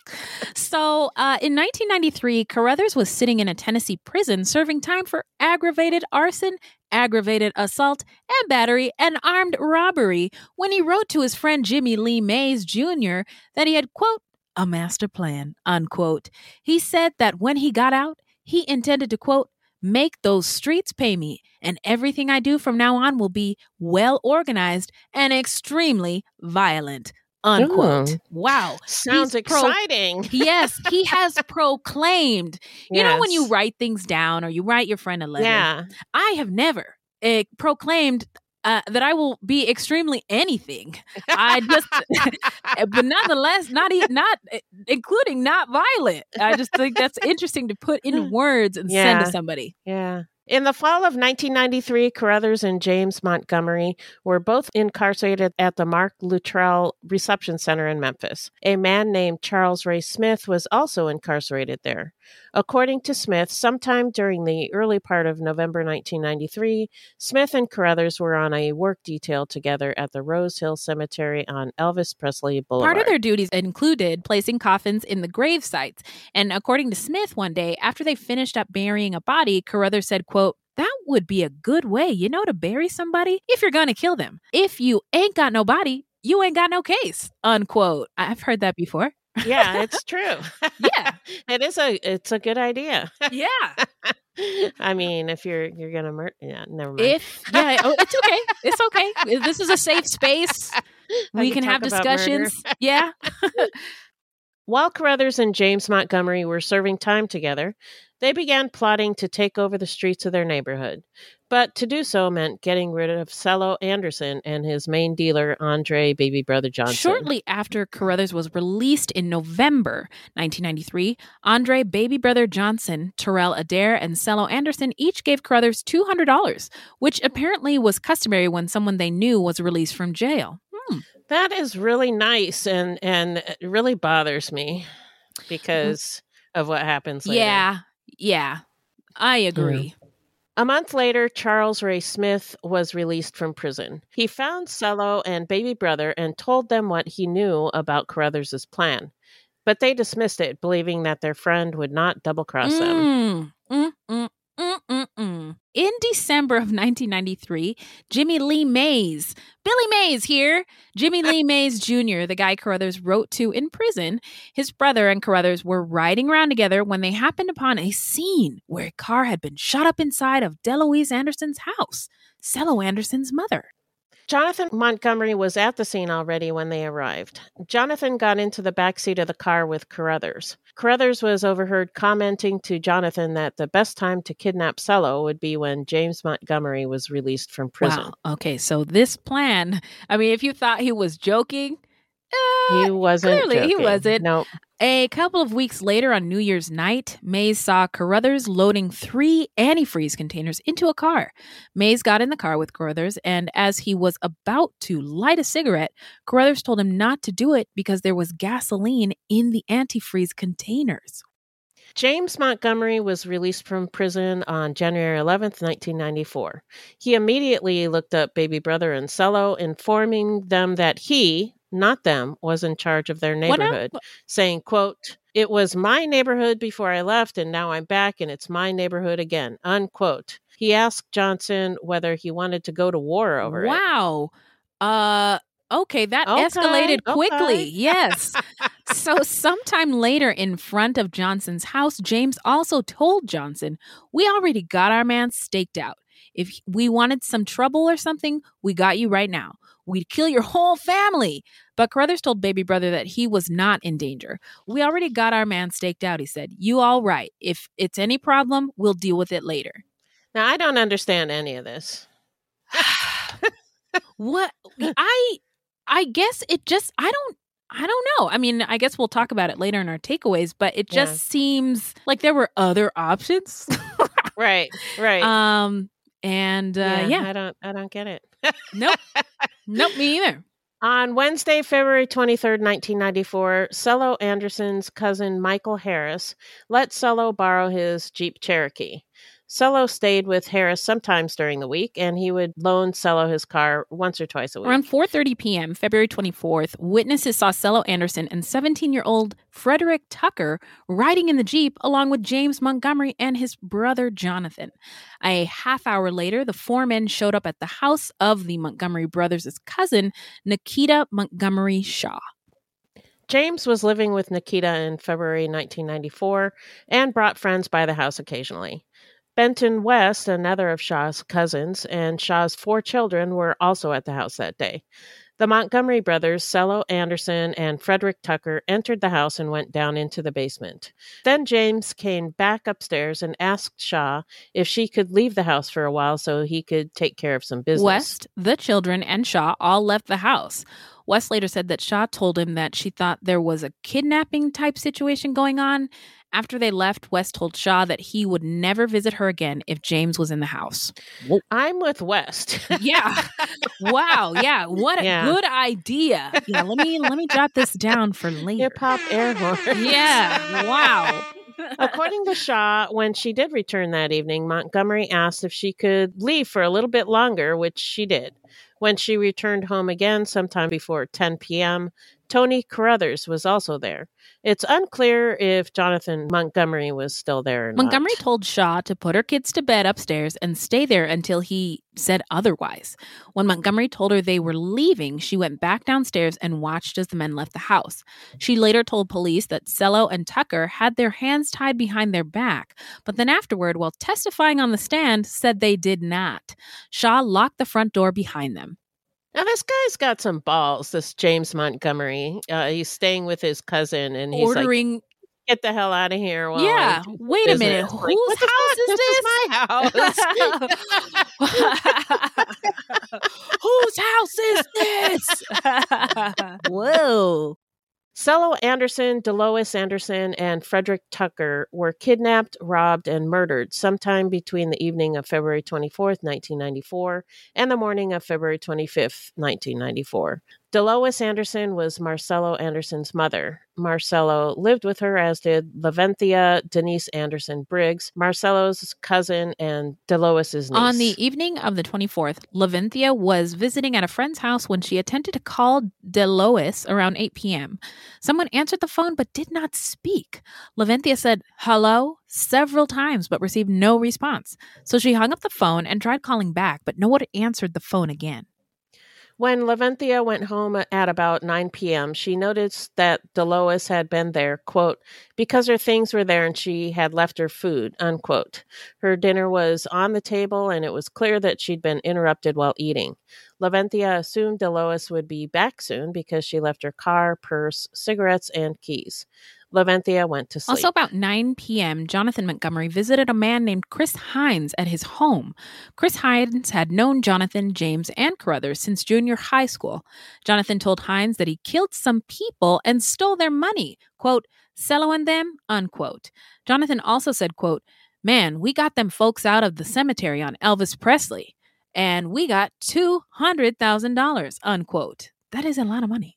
So, uh, in 1993, Carruthers was sitting in a Tennessee prison serving time for aggravated arson, aggravated assault, and battery and armed robbery when he wrote to his friend Jimmy Lee Mays Jr. that he had, quote, a master plan, unquote. He said that when he got out, he intended to, quote, make those streets pay me, and everything I do from now on will be well organized and extremely violent. Unquote. Ooh. Wow. Sounds pro- exciting. yes, he has proclaimed. You know, when you write things down or you write your friend a letter. Yeah. I have never uh, proclaimed uh, that I will be extremely anything. I just, but nonetheless, not e- not uh, including not violent. I just think that's interesting to put in words and send to somebody. Yeah. In the fall of 1993, Carruthers and James Montgomery were both incarcerated at the Mark Luttrell Reception Center in Memphis. A man named Charles Ray Smith was also incarcerated there. According to Smith, sometime during the early part of November 1993, Smith and Carruthers were on a work detail together at the Rose Hill Cemetery on Elvis Presley Boulevard. Part of their duties included placing coffins in the grave sites. And according to Smith, one day after they finished up burying a body, Carruthers said, "quote That would be a good way, you know, to bury somebody if you're gonna kill them. If you ain't got no body, you ain't got no case." Unquote. I've heard that before. Yeah, it's true. yeah, it is a it's a good idea. Yeah. I mean, if you're you're gonna murder, yeah, never mind. If yeah, oh, it's okay. It's okay. This is a safe space. We can can have talk about murder. discussions. Yeah. While Carruthers and James Montgomery were serving time together, they began plotting to take over the streets of their neighborhood. But to do so meant getting rid of Cello Anderson and his main dealer, Andre Baby Brother Johnson. Shortly after Carruthers was released in November 1993, Andre Baby Brother Johnson, Terrell Adair, and Cello Anderson each gave Carruthers $200, which apparently was customary when someone they knew was released from jail. Hmm. That is really nice and and really bothers me because of what happens later. Yeah, yeah, I agree. A month later, Charles Ray Smith was released from prison. He found Cello and Baby Brother and told them what he knew about Carruthers' plan. But they dismissed it, believing that their friend would not double cross them. Mm, mm, mm, In December of 1993, Jimmy Lee Mays, Billy Mays here, Jimmy Lee Mays Jr., the guy Carruthers wrote to in prison, his brother and Carruthers were riding around together when they happened upon a scene where a car had been shot up inside of Delois Anderson's house, Cello Anderson's mother. Jonathan Montgomery was at the scene already when they arrived. Jonathan got into the back seat of the car with Carruthers. Carruthers was overheard commenting to Jonathan that the best time to kidnap Cello would be when James Montgomery was released from prison. Wow. Okay, so this plan, I mean, if you thought he was joking, uh, He wasn't. clearly he wasn't. No. A couple of weeks later on New Year's night, Mays saw Carruthers loading three antifreeze containers into a car. Mays got in the car with Carruthers, and as he was about to light a cigarette, Carruthers told him not to do it because there was gasoline in the antifreeze containers. James Montgomery was released from prison on January 11th, 1994. He immediately looked up baby brother and Cello, informing them that he, not them, was in charge of their neighborhood, saying, quote, it was my neighborhood before I left, and now I'm back, and it's my neighborhood again, unquote. He asked Johnson whether he wanted to go to war over it. Wow. Uh okay, that Okay, escalated quickly. okay. Yes. so sometime later in front of Johnson's house, James also told Johnson, "We already got our man staked out. If we wanted some trouble or something, we got you right now. We'd kill your whole family." But Carruthers told baby brother that he was not in danger. "We already got our man staked out," he said. "You all right. If it's any problem, we'll deal with it later." Now, I don't understand any of this. what I I guess it just I don't I don't know. I mean, I guess we'll talk about it later in our takeaways, but it just Yeah. seems like there were other options. Right, right. um and uh, yeah. I don't, I don't get it. nope. Nope, me either. On Wednesday, February 23rd, 1994, Cello Anderson's cousin Michael Harris let Cello borrow his Jeep Cherokee. Cello stayed with Harris sometimes during the week, and he would loan Cello his car once or twice a week. Around 4:30 p.m., February 24th, witnesses saw Cello Anderson and 17-year-old Frederick Tucker riding in the Jeep along with James Montgomery and his brother Jonathan. A half hour later, the four men showed up at the house of the Montgomery brothers' cousin, Nikita Montgomery Shaw. James was living with Nikita in February 1994 and brought friends by the house occasionally. Benton West, another of Shaw's cousins, and Shaw's four children were also at the house that day. The Montgomery brothers, Cello Anderson and Frederick Tucker, entered the house and went down into the basement. Then James came back upstairs and asked Shaw if she could leave the house for a while so he could take care of some business. West, the children, and Shaw all left the house. West later said that Shaw told him that she thought there was a kidnapping type situation going on. After they left, West told Shaw that he would never visit her again if James was in the house. I'm with West. yeah. Wow. Yeah. What a Yeah. good idea. Yeah. Let me let me jot this down for later. Hip hop air horn. Yeah. Wow. According to Shaw, when she did return that evening, Montgomery asked if she could leave for a little bit longer, which she did. When she returned home again sometime before 10 p.m., Tony Carruthers was also there. It's unclear if Jonathan Montgomery was still there or not. Montgomery told Shaw to put her kids to bed upstairs and stay there until he said otherwise. When Montgomery told her they were leaving, she went back downstairs and watched as the men left the house. She later told police that Cello and Tucker had their hands tied behind their back, but then afterward, while testifying on the stand, said they did not. Shaw locked the front door behind them. Now this guy's got some balls. This James Montgomery. Uh, he's staying with his cousin, and he's Ordering- like, "Get the hell out of here!" yeah, wait a minute. Whose house is this? this? is my house. Whose house is this? Whoa. Cello Anderson, Delois Anderson, and Frederick Tucker were kidnapped, robbed, and murdered sometime between the evening of February 24, 1994, and the morning of February 25, 1994. Delois Anderson was Marcelo Anderson's mother. Marcelo lived with her, as did Laventhia Denise Anderson Briggs, Marcelo's cousin and Delois's niece. On the evening of the 24th, Laventhia was visiting at a friend's house when she attempted to call Delois around 8 p.m. Someone answered the phone but did not speak. Laventhia said, hello, several times but received no response. So she hung up the phone and tried calling back, but no one answered the phone again. When Laventhia went home at about 9 p.m., she noticed that Delois had been there, quote, because her things were there and she had left her food, unquote. Her dinner was on the table and it was clear that she'd been interrupted while eating. Laventhia assumed Delois would be back soon because she left her car, purse, cigarettes, and keys. Laventhia went to sleep. Also, about 9 p.m., Jonathan Montgomery visited a man named Chris Hines at his home. Chris Hines had known Jonathan, James, and Carruthers since junior high school. Jonathan told Hines that he killed some people and stole their money, quote, Cello and them, unquote. Jonathan also said, quote, Man, we got them folks out of the cemetery on Elvis Presley, and we got $200,000, unquote. That is a lot of money.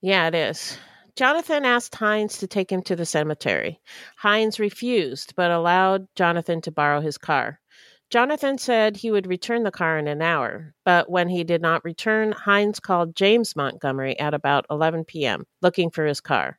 Yeah, it is. Jonathan asked Hines to take him to the cemetery. Hines refused, but allowed Jonathan to borrow his car. Jonathan said he would return the car in an hour, but when he did not return, Hines called James Montgomery at about 11 p.m., looking for his car.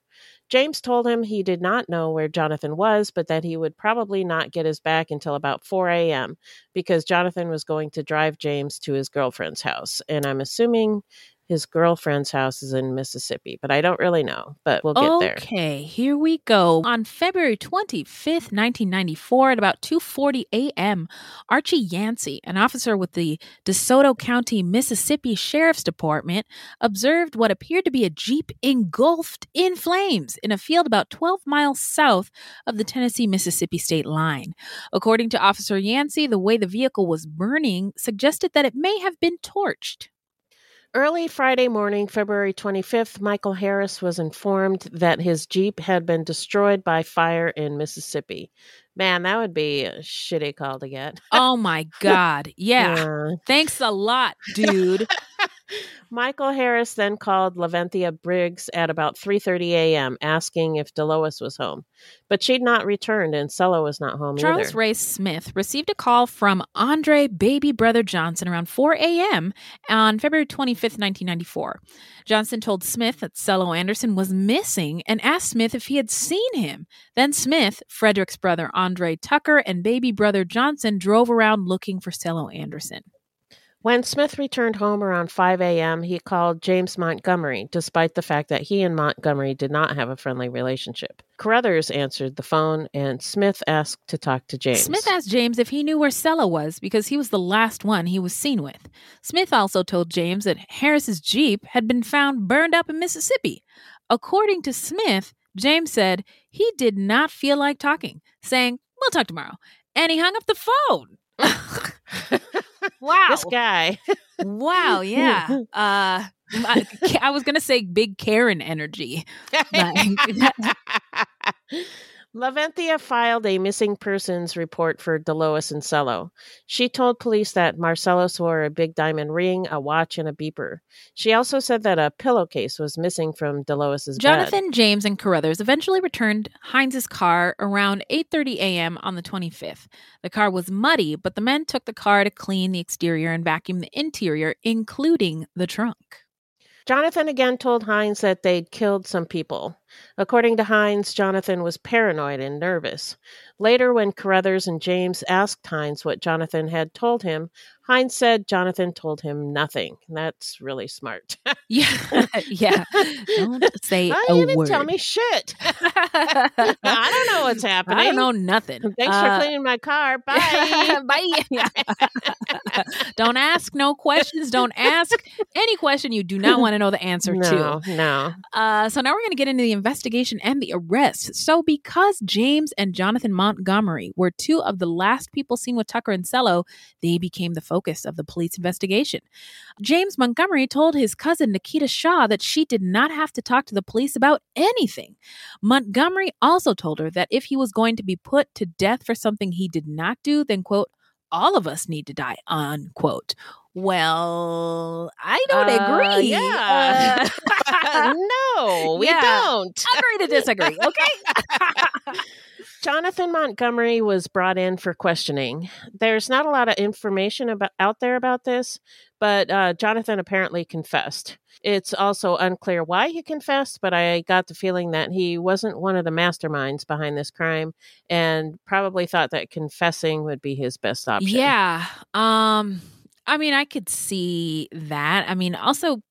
James told him he did not know where Jonathan was, but that he would probably not get his back until about 4 a.m. because Jonathan was going to drive James to his girlfriend's house. And I'm assuming his girlfriend's house is in Mississippi, but I don't really know. But we'll get there. Okay, here we go. On February 25th, 1994, at about 2:40 a.m., Archie Yancey, an officer with the DeSoto County, Mississippi Sheriff's Department, observed what appeared to be a Jeep engulfed in flames in a field about 12 miles south of the Tennessee-Mississippi state line. According to Officer Yancey, the way the vehicle was burning suggested that it may have been torched. Early Friday morning, February 25th, Michael Harris was informed that his Jeep had been destroyed by fire in Mississippi. Man, that would be a shitty call to get. Oh my God. Yeah. Yeah. Thanks a lot, dude. Michael Harris then called Laventhia Briggs at about 3:30 a.m. asking if Delois was home, but she'd not returned and Cello was not home Charles either. Ray Smith received a call from Andre Baby Brother Johnson around 4 a.m. on February 25th, 1994. Johnson told Smith that Cello Anderson was missing and asked Smith if he had seen him. Then Smith, Frederick's brother Andre Tucker, and Baby Brother Johnson drove around looking for Cello Anderson. When Smith returned home around 5 a.m., he called James Montgomery, despite the fact that he and Montgomery did not have a friendly relationship. Carruthers answered the phone, and Smith asked to talk to James. Smith asked James if he knew where Cello was because he was the last one he was seen with. Smith also told James that Harris's Jeep had been found burned up in Mississippi. According to Smith, James said he did not feel like talking, saying, We'll talk tomorrow. And he hung up the phone. wow. This guy. wow, yeah. Uh I, I was gonna say big Karen energy. Like- Laventhia filed a missing persons report for Delois and Cello. She told police that Marcellus wore a big diamond ring, a watch, and a beeper. She also said that a pillowcase was missing from Delois's bed. Jonathan, James, and Carruthers eventually returned Hines's car around 8:30 a.m. on the 25th. The car was muddy, but the men took the car to clean the exterior and vacuum the interior, including the trunk. Jonathan again told Hines that they'd killed some people. According to Hines, Jonathan was paranoid and nervous. Later, when Carruthers and James asked Hines what Jonathan had told him, Hines said Jonathan told him nothing. That's really smart. yeah, yeah. Don't say I a didn't word. tell me shit. I don't know what's happening. I don't know nothing. Thanks Uh, for cleaning my car. Bye. Bye. don't ask no questions. Don't ask any question you do not want to know the answer No, to. no. Uh, so now we're going to get into the investigation and the arrest. So because James and Jonathan Montgomery were two of the last people seen with Tucker and Cello, they became the focus of the police investigation. James Montgomery told his cousin Nikita Shaw that she did not have to talk to the police about anything. Montgomery also told her that if he was going to be put to death for something he did not do, then quote, all of us need to die, unquote. Well, I don't Uh, agree. yeah. Uh, no, we yeah. don't. Agree to disagree, okay? Jonathan Montgomery was brought in for questioning. There's not a lot of information about out there about this, but uh, Jonathan apparently confessed. It's also unclear why he confessed, but I got the feeling that he wasn't one of the masterminds behind this crime, and probably thought that confessing would be his best option. Yeah. Um I mean, I could see that. I mean, also,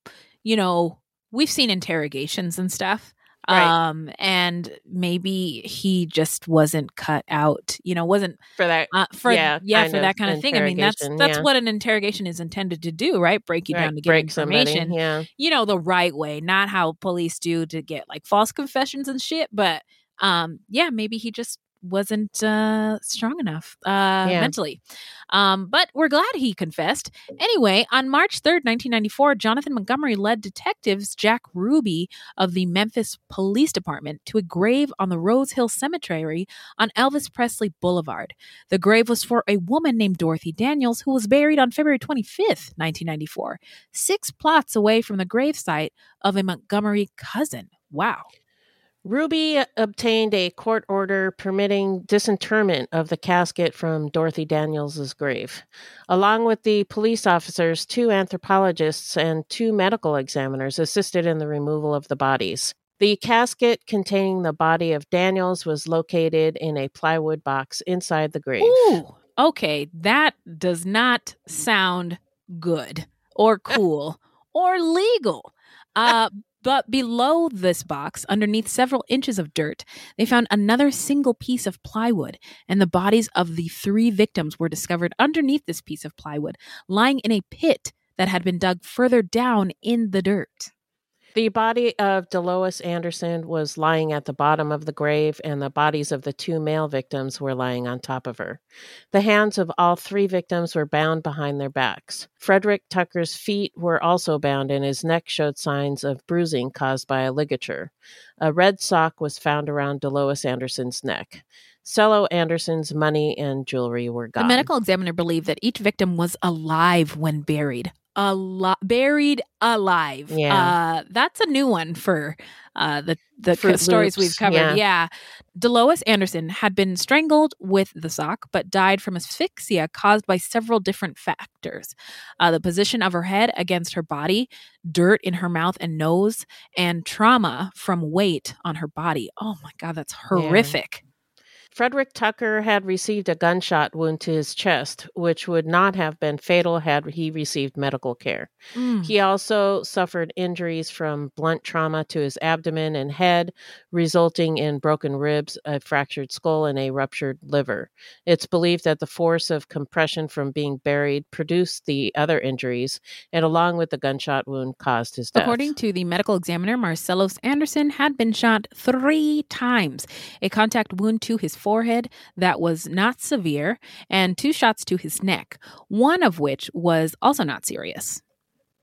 you know, we've seen interrogations and stuff. Right. Um and maybe he just wasn't cut out, you know, wasn't for that. uh, for yeah, yeah, for that kind of thing. I mean, that's that's yeah. what an interrogation is intended to do, right? Break you Right, down to get break somebody, information. yeah. You know, the right way, not how police do to get like false confessions and shit, but um yeah, maybe he just wasn't uh strong enough uh Yeah. mentally. Um but we're glad he confessed. Anyway, on March 3rd, 1994, Jonathan Montgomery led detectives Jack Ruby of the Memphis Police Department to a grave on the Rose Hill Cemetery on Elvis Presley Boulevard. The grave was for a woman named Dorothy Daniels who was buried on February 25th, 1994, six plots away from the gravesite of a Montgomery cousin. Wow. Ruby obtained a court order permitting disinterment of the casket from Dorothy Daniels' grave. Along with the police officers, two anthropologists and two medical examiners assisted in the removal of the bodies. The casket containing the body of Daniels was located in a plywood box inside the grave. Ooh, okay. That does not sound good or cool or legal. Uh, but below this box, underneath several inches of dirt, they found another single piece of plywood, and the bodies of the three victims were discovered underneath this piece of plywood, lying in a pit that had been dug further down in the dirt. The body of Delois Anderson was lying at the bottom of the grave, and the bodies of the two male victims were lying on top of her. The hands of all three victims were bound behind their backs. Frederick Tucker's feet were also bound, and his neck showed signs of bruising caused by a ligature. A red sock was found around Delois Anderson's neck. Cello Anderson's money and jewelry were gone. The medical examiner believed that each victim was alive when buried. Al- buried alive. Yeah. Uh, that's a new one for uh, the the stories we've covered. yeah. Yeah. Delois Anderson had been strangled with the sock, but died from asphyxia caused by several different factors. Uh, the position of her head against her body, dirt in her mouth and nose, and trauma from weight on her body. Oh my God, that's horrific. Frederick Tucker had received a gunshot wound to his chest, which would not have been fatal had he received medical care. Mm. He also suffered injuries from blunt trauma to his abdomen and head, resulting in broken ribs, a fractured skull, and a ruptured liver. It's believed that the force of compression from being buried produced the other injuries, and along with the gunshot wound, caused his death. According to the medical examiner, Marcellus Anderson had been shot three times a contact wound to his forehead that was not severe, and two shots to his neck, one of which was also not serious.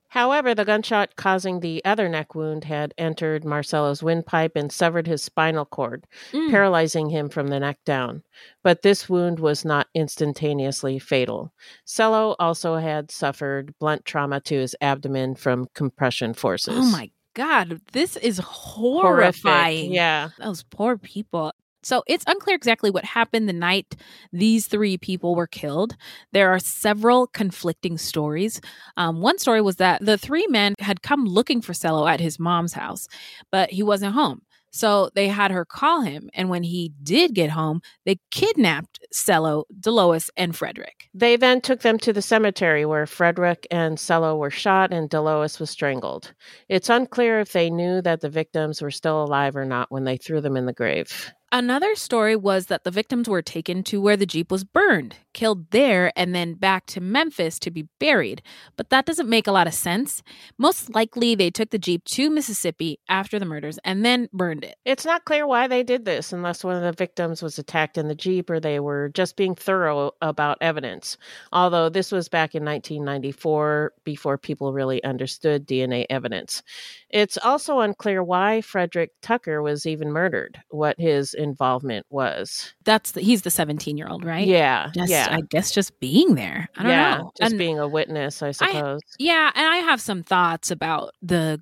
However, the gunshot causing the other neck wound had entered Marcello's windpipe and severed his spinal cord, Mm. paralyzing him from the neck down. But this wound was not instantaneously fatal. Cello also had suffered blunt trauma to his abdomen from compression forces. Oh my God, this is Horrific, horrifying. yeah. Those poor people. So it's unclear exactly what happened the night these three people were killed. There are several conflicting stories. Um, one story was that the three men had come looking for Cello at his mom's house, but he wasn't home. So they had her call him. And when he did get home, they kidnapped Cello, Delois, and Frederick. They then took them to the cemetery where Frederick and Cello were shot and Delois was strangled. It's unclear if they knew that the victims were still alive or not when they threw them in the grave. Another story was that the victims were taken to where the Jeep was burned, killed there, and then back to Memphis to be buried. But that doesn't make a lot of sense. Most likely, they took the Jeep to Mississippi after the murders and then burned it. It's not clear why they did this unless one of the victims was attacked in the Jeep or they were just being thorough about evidence. Although this was back in 1994 before people really understood DNA evidence. It's also unclear why Frederick Tucker was even murdered, what his involvement was. That's the, he's the 17 year old, right? Yeah, Just, yeah. I guess just being there. I don't yeah, know. just And- being a witness, I suppose. Yeah, and I have some thoughts about the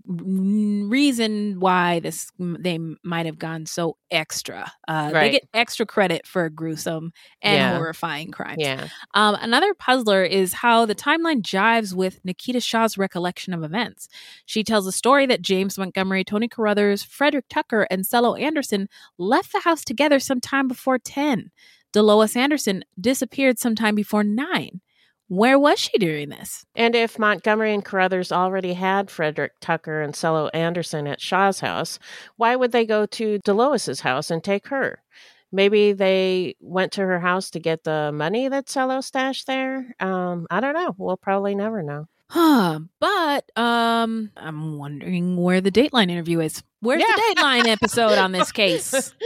reason why this they might have gone so extra. Uh, They get extra credit for gruesome and Yeah. horrifying crimes. Yeah. Um, another puzzler is how the timeline jives with Nikita Shaw's recollection of events. She tells a story that James Montgomery, Tony Carruthers, Frederick Tucker, and Cello Anderson left the house together sometime before 10. Delois Anderson disappeared sometime before 9. Where was she during this? And if Montgomery and Carruthers already had Frederick Tucker and Cello Anderson at Shaw's house, why would they go to Delois's house and take her? Maybe they went to her house to get the money that Cello stashed there. Um, I don't know. We'll probably never know. Huh. But um I'm wondering where the Dateline interview is. Where's the Dateline episode on this case?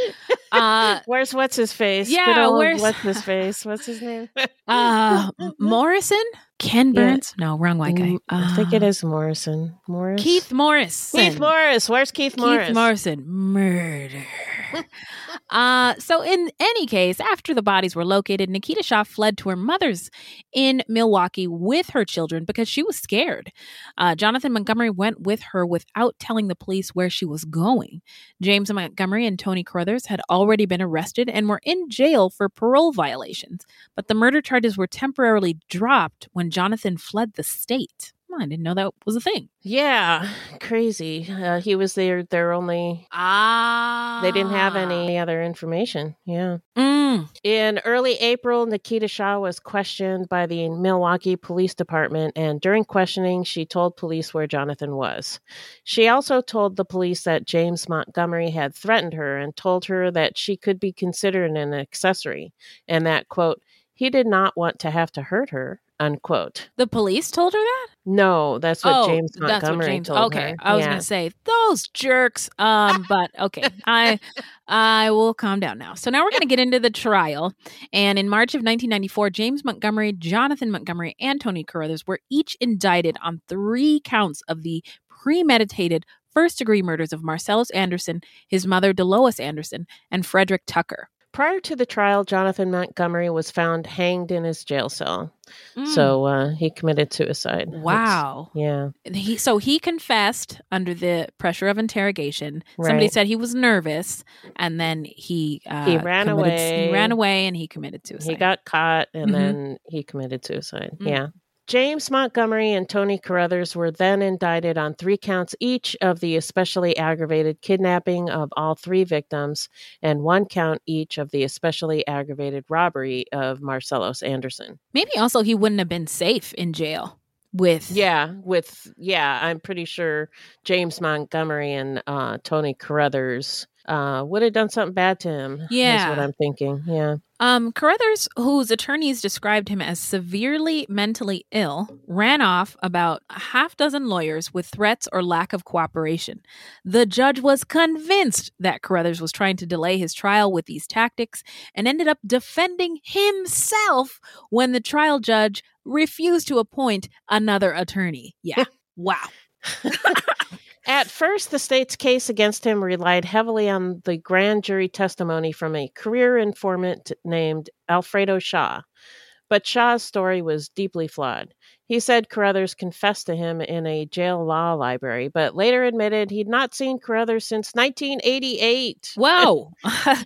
Uh where's what's his face? Yeah, where's what's his face? What's his name? uh Morrison? Ken Yeah. Burns? No, wrong white guy. Mm, I think it is Uh, Morrison. Morris. Keith Morris. Keith Morris. Where's Keith Morris? Keith Morrison. Murder. uh, so, in any case, after the bodies were located, Nikita Shaw fled to her mother's in Milwaukee with her children because she was scared. Uh, Jonathan Montgomery went with her without telling the police where she was going. James Montgomery and Tony Carruthers had already been arrested and were in jail for parole violations, but the murder charges were temporarily dropped when Jonathan fled the state. I didn't know that was a thing. Yeah, crazy. Uh, he was their their only. Ah, They didn't have any other information. Yeah. Mm. In early April, Nikita Shaw was questioned by the Milwaukee Police Department, and during questioning, she told police where Jonathan was. She also told the police that James Montgomery had threatened her and told her that she could be considered an accessory, and that, quote, he did not want to have to hurt her, unquote. The police told her that? No, that's what oh, James that's what Montgomery James. told okay, her. Okay, I was Yeah. gonna say those jerks. Um, but okay, I I will calm down now. So now we're gonna get into the trial. And in March of 1994, James Montgomery, Jonathan Montgomery, and Tony Carruthers were each indicted on three counts of the premeditated first degree murders of Marcellus Anderson, his mother Delois Anderson, and Frederick Tucker. Prior to the trial, Jonathan Montgomery was found hanged in his jail cell. Mm. So uh, he committed suicide. Wow. yeah. He so he confessed under the pressure of interrogation. Somebody said he was nervous, and then he uh, He ran away. He ran away, and he committed suicide. He got caught and Mhm. then he committed suicide. Mm. Yeah. James Montgomery and Tony Carruthers were then indicted on three counts each of the especially aggravated kidnapping of all three victims and one count each of the especially aggravated robbery of Marcellus Anderson. Maybe also he wouldn't have been safe in jail with Yeah, with yeah, I'm pretty sure James Montgomery and uh, Tony Carruthers uh, would have done something bad to him. is Yeah. what I'm thinking. Yeah. Um, Carruthers, whose attorneys described him as severely mentally ill, ran off about a half dozen lawyers with threats or lack of cooperation. The judge was convinced that Carruthers was trying to delay his trial with these tactics and ended up defending himself when the trial judge refused to appoint another attorney. Yeah. wow. At first, the state's case against him relied heavily on the grand jury testimony from a career informant named Alfredo Shaw. But Shaw's story was deeply flawed. He said Carruthers confessed to him in a jail law library, but later admitted he'd not seen Carruthers since 1988. Wow.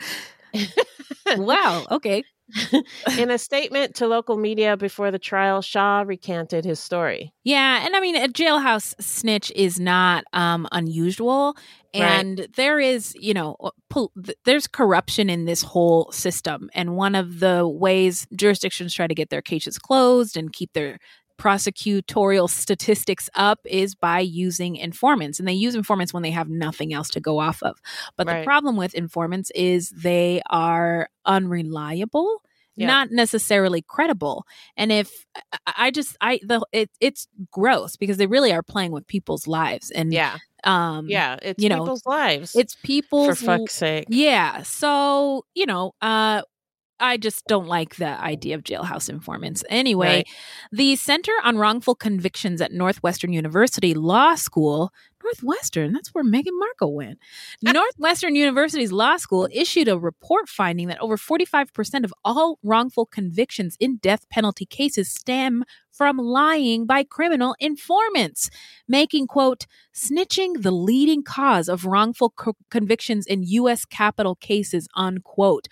wow. Okay. in a statement to local media before the trial, Shaw recanted his story. Yeah, and I mean a jailhouse snitch is not um unusual and there is, you know, pol- there's corruption in this whole system and one of the ways jurisdictions try to get their cases closed and keep their prosecutorial statistics up is by using informants and they use informants when they have nothing else to go off of but the problem with informants is they are unreliable Yeah. not necessarily credible and if I- i just i the it, it's gross because they really are playing with people's lives and Yeah. um Yeah, it's you know people's lives. it's people's For fuck's sake. yeah so you know uh I just don't like the idea of jailhouse informants. Anyway, Right. the Center on Wrongful Convictions at Northwestern University Law School, Northwestern, that's where Meghan Markle went. Northwestern University's law school issued a report finding that over 45% of all wrongful convictions in death penalty cases stem from lying by criminal informants, making, quote, snitching the leading cause of wrongful co- convictions in U.S. capital cases, unquote.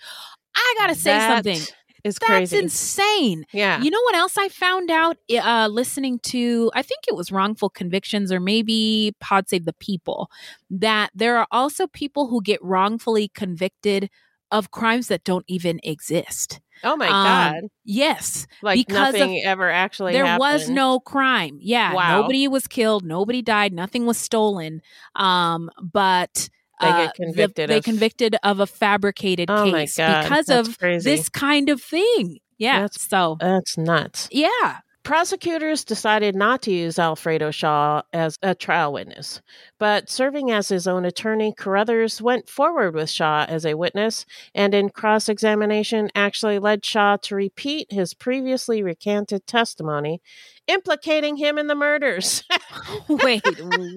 I gotta say That something. is That's crazy. insane. Yeah. You know what else I found out uh, listening to, I think it was Wrongful Convictions or maybe Pod Save the People, that there are also people who get wrongfully convicted of crimes that don't even exist. Oh my Um, God. Yes. Like because of- nothing ever actually there was no crime. Yeah. Wow. Nobody was killed. Nobody died. Nothing was stolen. Um, but They get uh, the- convicted they of- convicted of a fabricated Oh case because that's of crazy. this kind of thing. Yeah. That's- so That's nuts. yeah. Prosecutors decided not to use Alfredo Shaw as a trial witness, but serving as his own attorney, Carruthers went forward with Shaw as a witness and in cross examination actually led Shaw to repeat his previously recanted testimony, implicating him in the murders. Wait,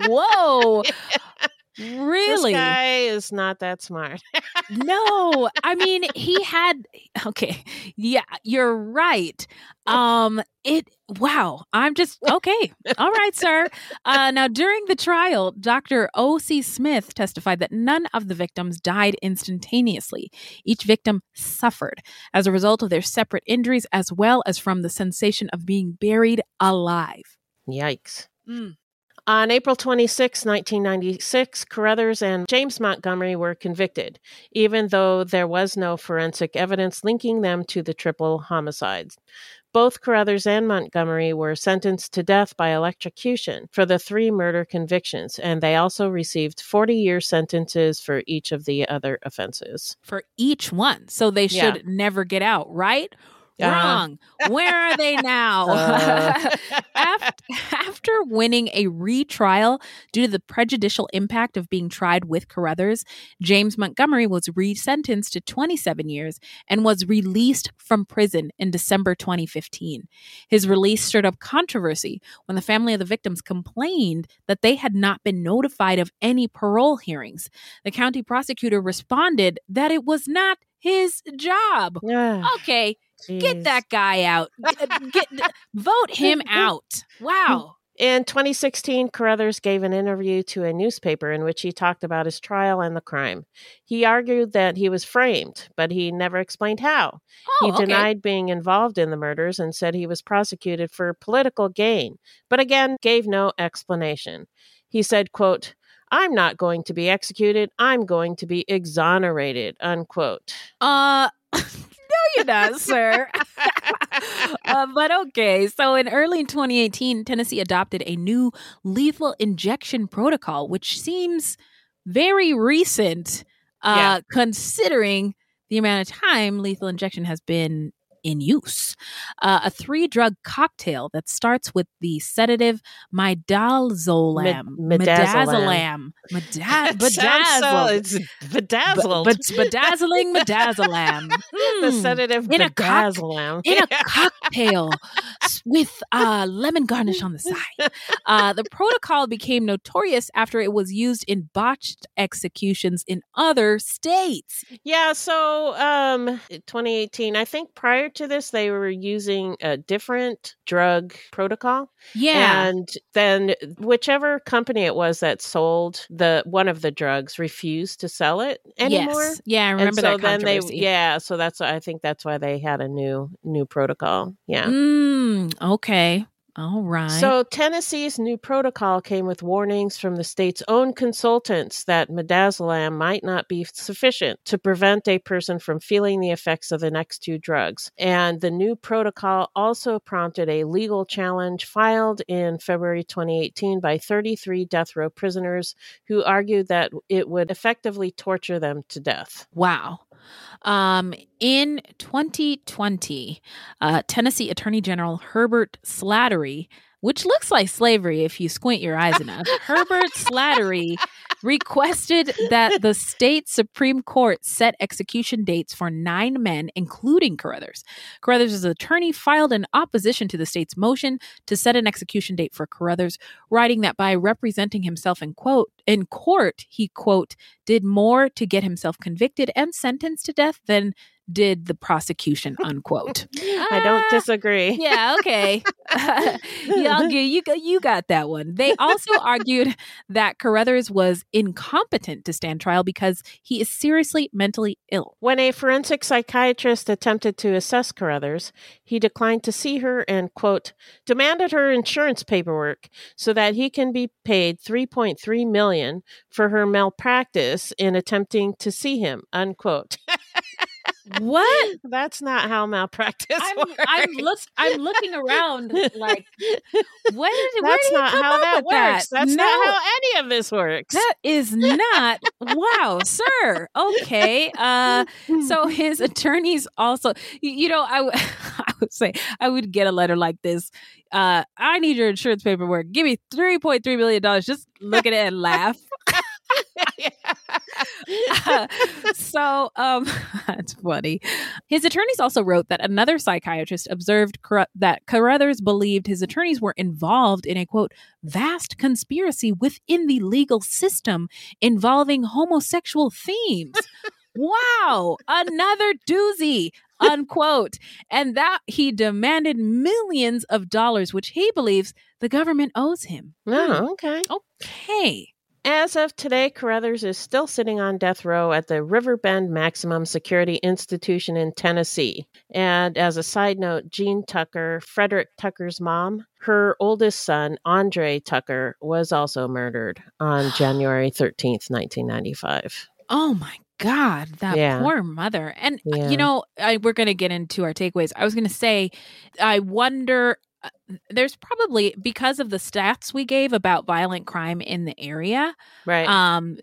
whoa. Really? This guy is not that smart. no, I mean he had okay. Yeah, you're right. Um it wow, I'm just okay. All right, sir. Uh now during the trial, Dr. O.C. Smith testified that none of the victims died instantaneously. Each victim suffered as a result of their separate injuries as well as from the sensation of being buried alive. Yikes. On April 26, 1996, Carruthers and James Montgomery were convicted, even though there was no forensic evidence linking them to the triple homicides. Both Carruthers and Montgomery were sentenced to death by electrocution for the three murder convictions, and they also received 40 year sentences for each of the other offenses. For each one. So they Yeah. should never get out, right? Uh-huh. Wrong. Where are they now? Uh. after, after winning a retrial due to the prejudicial impact of being tried with Carruthers, James Montgomery was resentenced to 27 years and was released from prison in December 2015. His release stirred up controversy when the family of the victims complained that they had not been notified of any parole hearings. The county prosecutor responded that it was not his job. Okay, get that guy out. Get, get- vote him out. Wow. In 2016, Carruthers gave an interview to a newspaper in which he talked about his trial and the crime. He argued that he was framed, but he never explained how. Oh, he okay. denied being involved in the murders and said he was prosecuted for political gain, but again gave no explanation. He said, quote, I'm not going to be executed. I'm going to be exonerated, unquote. Uh, you're not, sir. uh, but okay. So, in early 2018, Tennessee adopted a new lethal injection protocol, which seems very recent, uh, Yeah. considering the amount of time lethal injection has been in use. Uh, a three drug cocktail that starts with the sedative midazolam. Mid- Midazolam. midazolam. Mida- It so- bedazzled. it's bedazzled. But bedazzling midazolam. the Hmm. sedative in a cock- in a cocktail with uh, lemon garnish on the side. Uh, the protocol became notorious after it was used in botched executions in other states. Yeah, so um 2018, I think prior to this they were using a different drug protocol. Yeah. And then whichever company it was that sold the one of the drugs refused to sell it anymore. Yes. Yeah, I And remember so that then they controversy. yeah, so that's I think that's why they had a new new protocol. Yeah. Mm, okay. All right. So, Tennessee's new protocol came with warnings from the state's own consultants that midazolam might not be sufficient to prevent a person from feeling the effects of the next two drugs. And the new protocol also prompted a legal challenge filed in February 2018 by 33 death row prisoners who argued that it would effectively torture them to death. Wow. Um, in 2020, uh, Tennessee Attorney General Herbert Slatery, which looks like slavery if you squint your eyes enough, Herbert Slatery requested that the state Supreme Court set execution dates for nine men, including Carruthers. Carruthers' attorney filed an opposition to the state's motion to set an execution date for Carruthers, writing that by representing himself in quote in court, he quote did more to get himself convicted and sentenced to death than did the prosecution unquote. I don't ah. disagree. yeah okay. You got you got that one. They also argued that carruthers was incompetent to stand trial because he is seriously mentally ill. When a forensic psychiatrist attempted to assess Carruthers, he declined to see her and, quote, demanded her insurance paperwork so that he can be paid 3.3 million for her malpractice in attempting to see him, unquote. what That's not how malpractice I'm, works. I'm look I'm looking around like where did That's did he not come how up that with works. that? That's No. not how any of this works. That is not wow, sir. Okay. Uh so his attorneys also you, you know, I, w- I would say I would get a letter like this. Uh I need your insurance paperwork. Give me three point three million dollars. Just look at it and laugh. Uh, so um that's funny. His attorneys also wrote that another psychiatrist observed that carruthers believed his attorneys were involved in a quote vast conspiracy within the legal system involving homosexual themes. Wow another doozy unquote. And that he demanded millions of dollars which he believes the government owes him. Oh, okay. okay As of today, Carruthers is still sitting on death row at the Riverbend Maximum Security Institution in Tennessee. And as a side note, Jean Tucker, Frederick Tucker's mom, her oldest son, Andre Tucker, was also murdered on January 13th, 1995. Oh my God, that Yeah. poor mother. And, uh, Yeah. you know, I, we're going to get into our takeaways. I was going to say, I wonder, there's probably, because of the stats we gave about violent crime in the area, Right. um,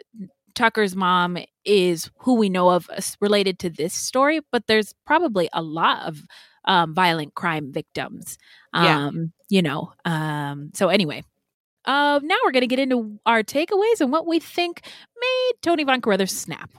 Tucker's mom is who we know of as related to this story, but there's probably a lot of um, violent crime victims. Yeah. Um, you know, um, so anyway, uh, now we're going to get into our takeaways and what we think made Tony Von Carruthers snap.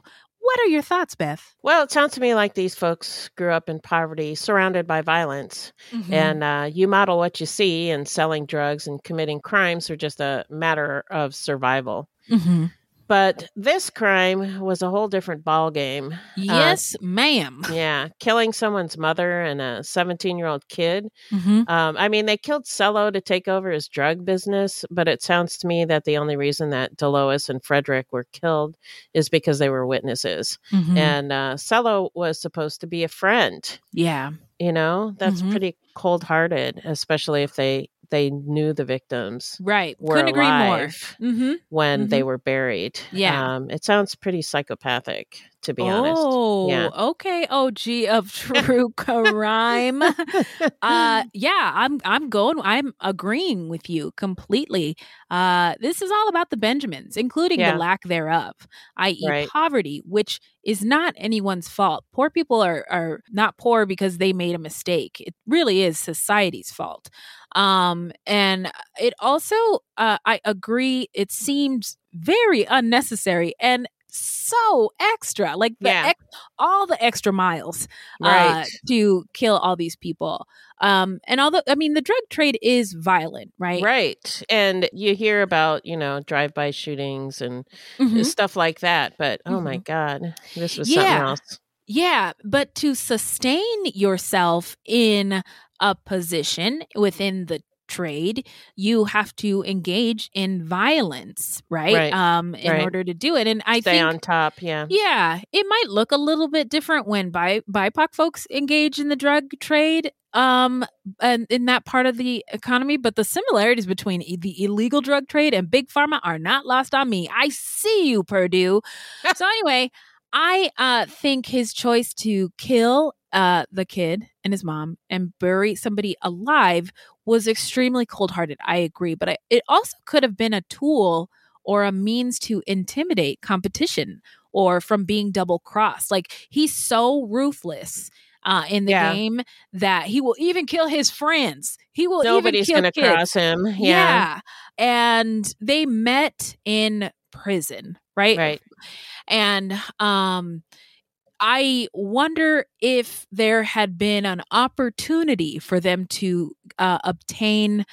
What are your thoughts, Beth? Well, it sounds to me like these folks grew up in poverty, surrounded by violence. Mhm. And uh, you model what you see, and selling drugs and committing crimes are just a matter of survival. Mm-hmm. But this crime was a whole different ball game. Uh, Yes, ma'am. yeah, killing someone's mother and a 17 year old kid. Mhm. Um, I mean, they killed Cello to take over his drug business, but it sounds to me that the only reason that Delois and Frederick were killed is because they were witnesses. Mhm. And uh, Cello was supposed to be a friend. Yeah. You know, that's Mhm. pretty cold hearted, especially if they they knew the victims Right. Couldn't agree more. Mm-hmm. when they were buried. Yeah. um, it sounds pretty psychopathic, to be honest. Oh, Yeah, okay. OG of true crime. uh yeah, I'm I'm going I'm agreeing with you completely. Uh this is all about the Benjamins, including Yeah. the lack thereof, i.e. Right. poverty, which is not anyone's fault. Poor people are are not poor because they made a mistake. It really is society's fault. Um and it also uh I agree it seems very unnecessary and so extra like the Yeah. ex- all the extra miles uh, Right. to kill all these people um and although i mean the drug trade is violent right right. And you hear about you know drive by shootings and Mhm. stuff like that, but oh my god, this was something else. Yeah, but to sustain yourself in a position within the trade, you have to engage in violence, right? Right, Um in right. order to do it. And I Stay think on top. Yeah, Yeah, it might look a little bit different when bi- BIPOC folks engage in the drug trade um and in that part of the economy but the similarities between i- the illegal drug trade and big pharma are not lost on me i see you purdue so anyway i uh think his choice to kill uh the kid and his mom and bury somebody alive was extremely cold-hearted i agree but I, it also could have been a tool or a means to intimidate competition or from being double crossed. Like he's so ruthless uh, in the Yeah. game that he will even kill his friends. He will Nobody's kill kids. cross him. Yeah. yeah. And they met in prison, right? Right. And um I wonder if there had been an opportunity for them to uh, obtain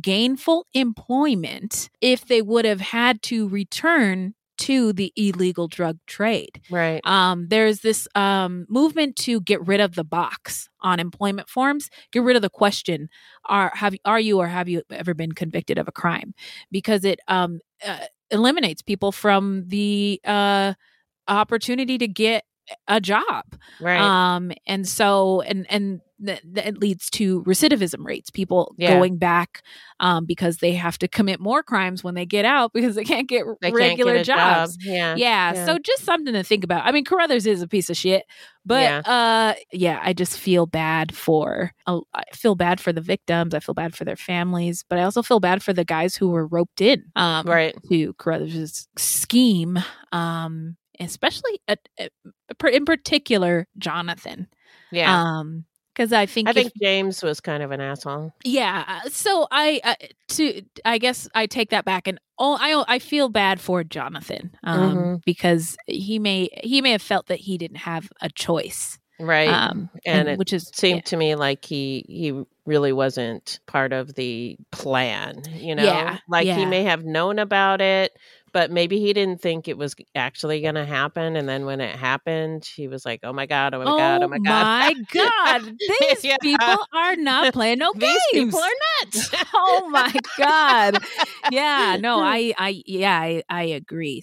gainful employment if they would have had to return to the illegal drug trade. Right. Um, there's this um, movement to get rid of the box on employment forms, get rid of the question: Are have are you or have you ever been convicted of a crime? Because it um, uh, eliminates people from the uh, opportunity to get a job Right. um and so and and th- that leads to recidivism rates people Yeah. going back um because they have to commit more crimes when they get out because they can't get They can't regular get a job. jobs Yeah. yeah Yeah. so just something to think about i mean carruthers is a piece of shit but Yeah. uh yeah i just feel bad for uh, i feel bad for the victims i feel bad for their families but i also feel bad for the guys who were roped in um Right. to carruthers scheme um especially at, at- in particular jonathan Yeah. um because i think I if- think James was kind of an asshole. yeah uh, so i uh, to i guess i take that back and oh i i feel bad for jonathan um Mhm. because he may he may have felt that he didn't have a choice Right. um and, and, it which is seemed to me like he he really wasn't part of the plan, you know? Yeah, Like he may have known about it, but maybe he didn't think it was actually going to happen and then when it happened, he was like, "Oh my god, oh my god, oh my god." my god these Yeah. people are not playing no These games people are nuts. oh my god yeah no i i yeah i, I agree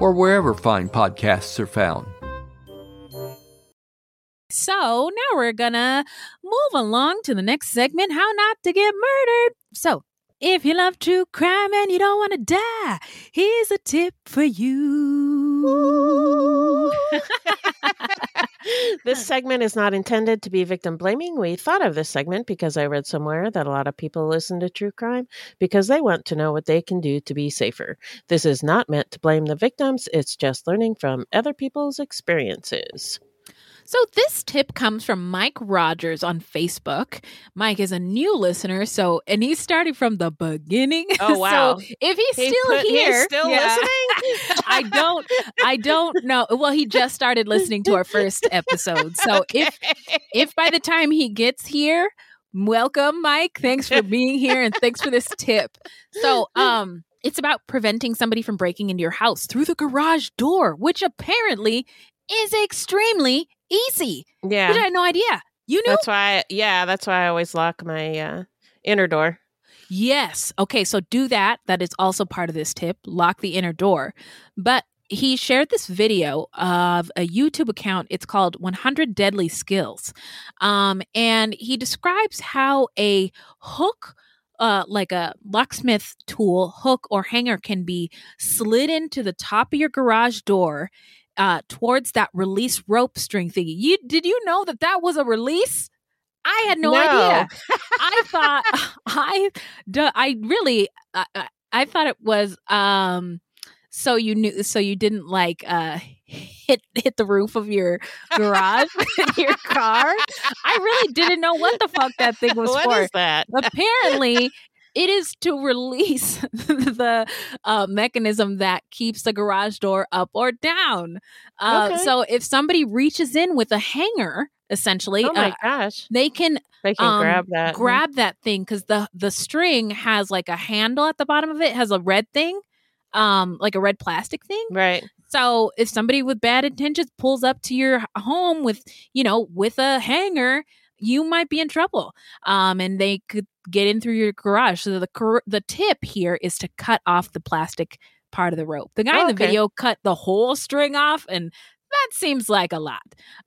or wherever fine podcasts are found. So now we're gonna move along to the next segment How Not to Get Murdered. So, if you love true crime and you don't want to die, here's a tip for you. this segment is not intended to be victim blaming. We thought of this segment because I read somewhere that a lot of people listen to true crime because they want to know what they can do to be safer. This is not meant to blame the victims, it's just learning from other people's experiences. So, this tip comes from Mike Rogers on Facebook. Mike is a new listener, so, and he's starting from the beginning. Oh, wow. so, if he's He still put- he's here, still listening? I don't, I don't know. Well, he just started listening to our first episode. So, if, if by the time he gets here, welcome, Mike. Thanks for being here and thanks for this tip. So, um, it's about preventing somebody from breaking into your house through the garage door, which apparently is extremely easy. Yeah. I had no idea. You knew? That's why, yeah, that's why I always lock my uh, inner door. Yes. Okay, so do that. That is also part of this tip. Lock the inner door. But he shared this video of a YouTube account. It's called 100 Deadly Skills. Um, and he describes how a hook, uh, like a locksmith tool, hook or hanger, can be slid into the top of your garage door uh, towards that release rope string thingy. You, did you know that that was a release? I had no, No. idea. I thought I, really, I, I- I thought it was um, so you knew, so you didn't like uh hit hit the roof of your garage in your car. I really didn't know what the fuck that thing was What for. that? Apparently. It is to release the uh, mechanism that keeps the garage door up or down. Uh, Okay. So if somebody reaches in with a hanger, essentially, Oh my uh, gosh. they can They can um, grab that. grab that thing because the the string has like a handle at the bottom of it has a red thing um like a red plastic thing right so if somebody with bad intentions pulls up to your home with you know with a hanger you might be in trouble um and they could get in through your garage so the the tip here is to cut off the plastic part of the rope the guy Oh, in the okay. video cut the whole string off and that seems like a lot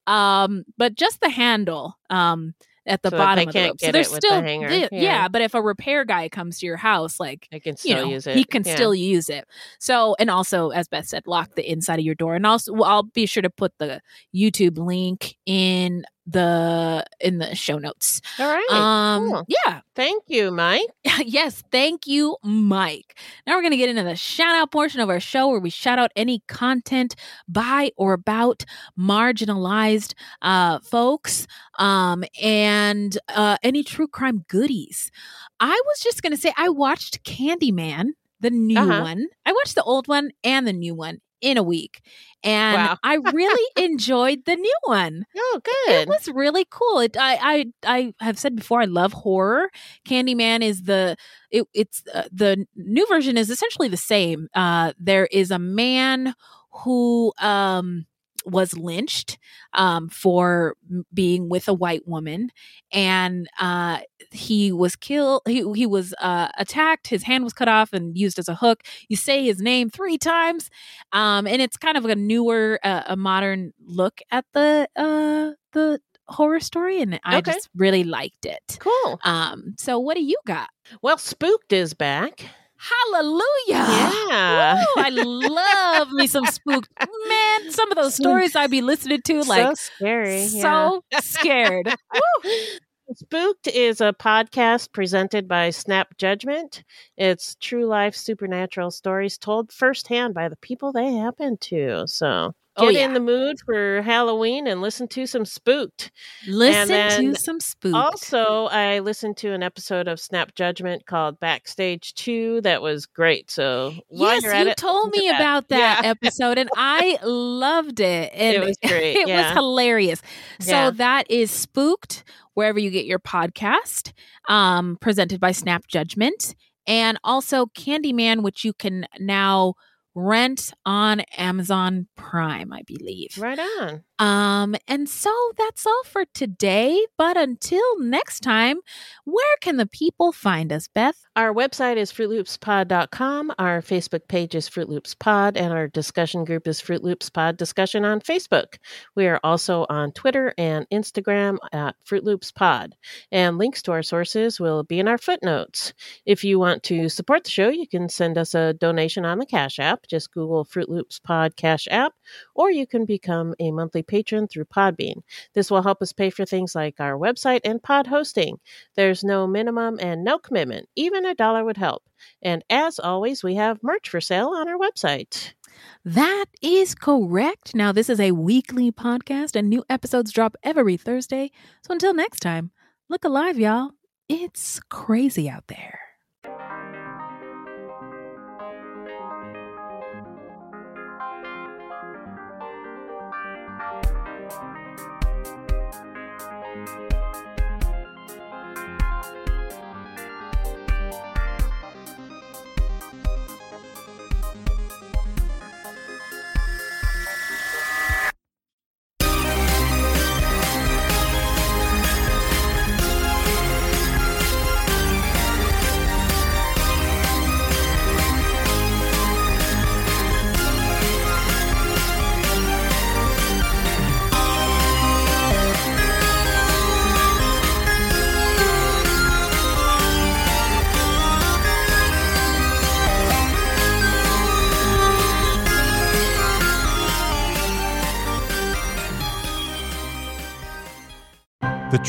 um but just the handle um at the So bottom of the rope. So there's it with the still hanger. yeah, Yeah. but if a repair guy comes to your house, like They can you still know, use he can Yeah. still use it. So and also, as Beth said, lock the inside of your door. And also, well, I'll be sure to put the YouTube link in the in the show notes. All right. Um, cool. yeah. Thank you, Mike. yes, thank you, Mike. Now we're going to get into the shout out portion of our show where we shout out any content by or about marginalized uh, folks um, and uh, any true crime goodies. I was just going to say, I watched Candyman, the new Uh-huh. one. I watched the old one and the new one in a week. And Wow. I really enjoyed the new one. Oh, good. It was really cool. It, I, I, I have said before, I love horror. Candyman is the, it, it's uh, the new version is essentially the same. Uh, there is a man who, um, was lynched um, for being with a white woman, and uh, he was killed. He he was uh, attacked. His hand was cut off and used as a hook. You say his name three times, um, and it's kind of a newer, uh, a modern look at the uh, the horror story, and I Okay. just really liked it. Cool. Um, so what do you got? Well, Spooked is back. Hallelujah! Yeah. Woo, I love me some spooked. Man, some of those stories I'd be listening to, so like scary. yeah. so scared. Spooked is a podcast presented by Snap Judgment. It's true life supernatural stories told firsthand by the people they happen to. So get Oh, yeah. in the mood for Halloween and listen to some Spooked. Listen to some spooked. Also, I listened to an episode of Snap Judgment called Backstage 2 that was great. So yes, you it, told me that. about that Yeah. episode, and I loved it. And was great, It yeah. was hilarious. So that is spooked wherever you get your podcast, um, presented by Snap Judgment. and also Candyman, which you can now rent on Amazon Prime, I believe. Right on. Um, and so that's all for today. But until next time, where can the people find us, Beth? Our website is fruitloopspod.com. Our Facebook page is Fruit Loops Pod, and our discussion group is Fruit Loops Pod Discussion on Facebook. We are also on Twitter and Instagram at Fruit Loops Pod. And links to our sources will be in our footnotes. If you want to support the show, you can send us a donation on the Cash App. Just Google Fruit Loops Pod Cash App, or you can become a monthly patron through Podbean. This will help us pay for things like our website and pod hosting. There's no minimum and no commitment. Even a dollar would help. And as always, we have merch for sale on our website. That is correct. Now, this is a weekly podcast, and new episodes drop every Thursday. So until next time, look alive, y'all. It's crazy out there.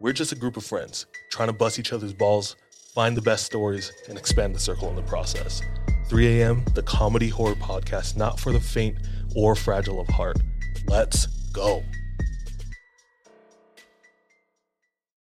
We're just a group of friends trying to bust each other's balls, find the best stories, and expand the circle in the process. 3 a.m., the comedy horror podcast, not for the faint or fragile of heart. Let's go.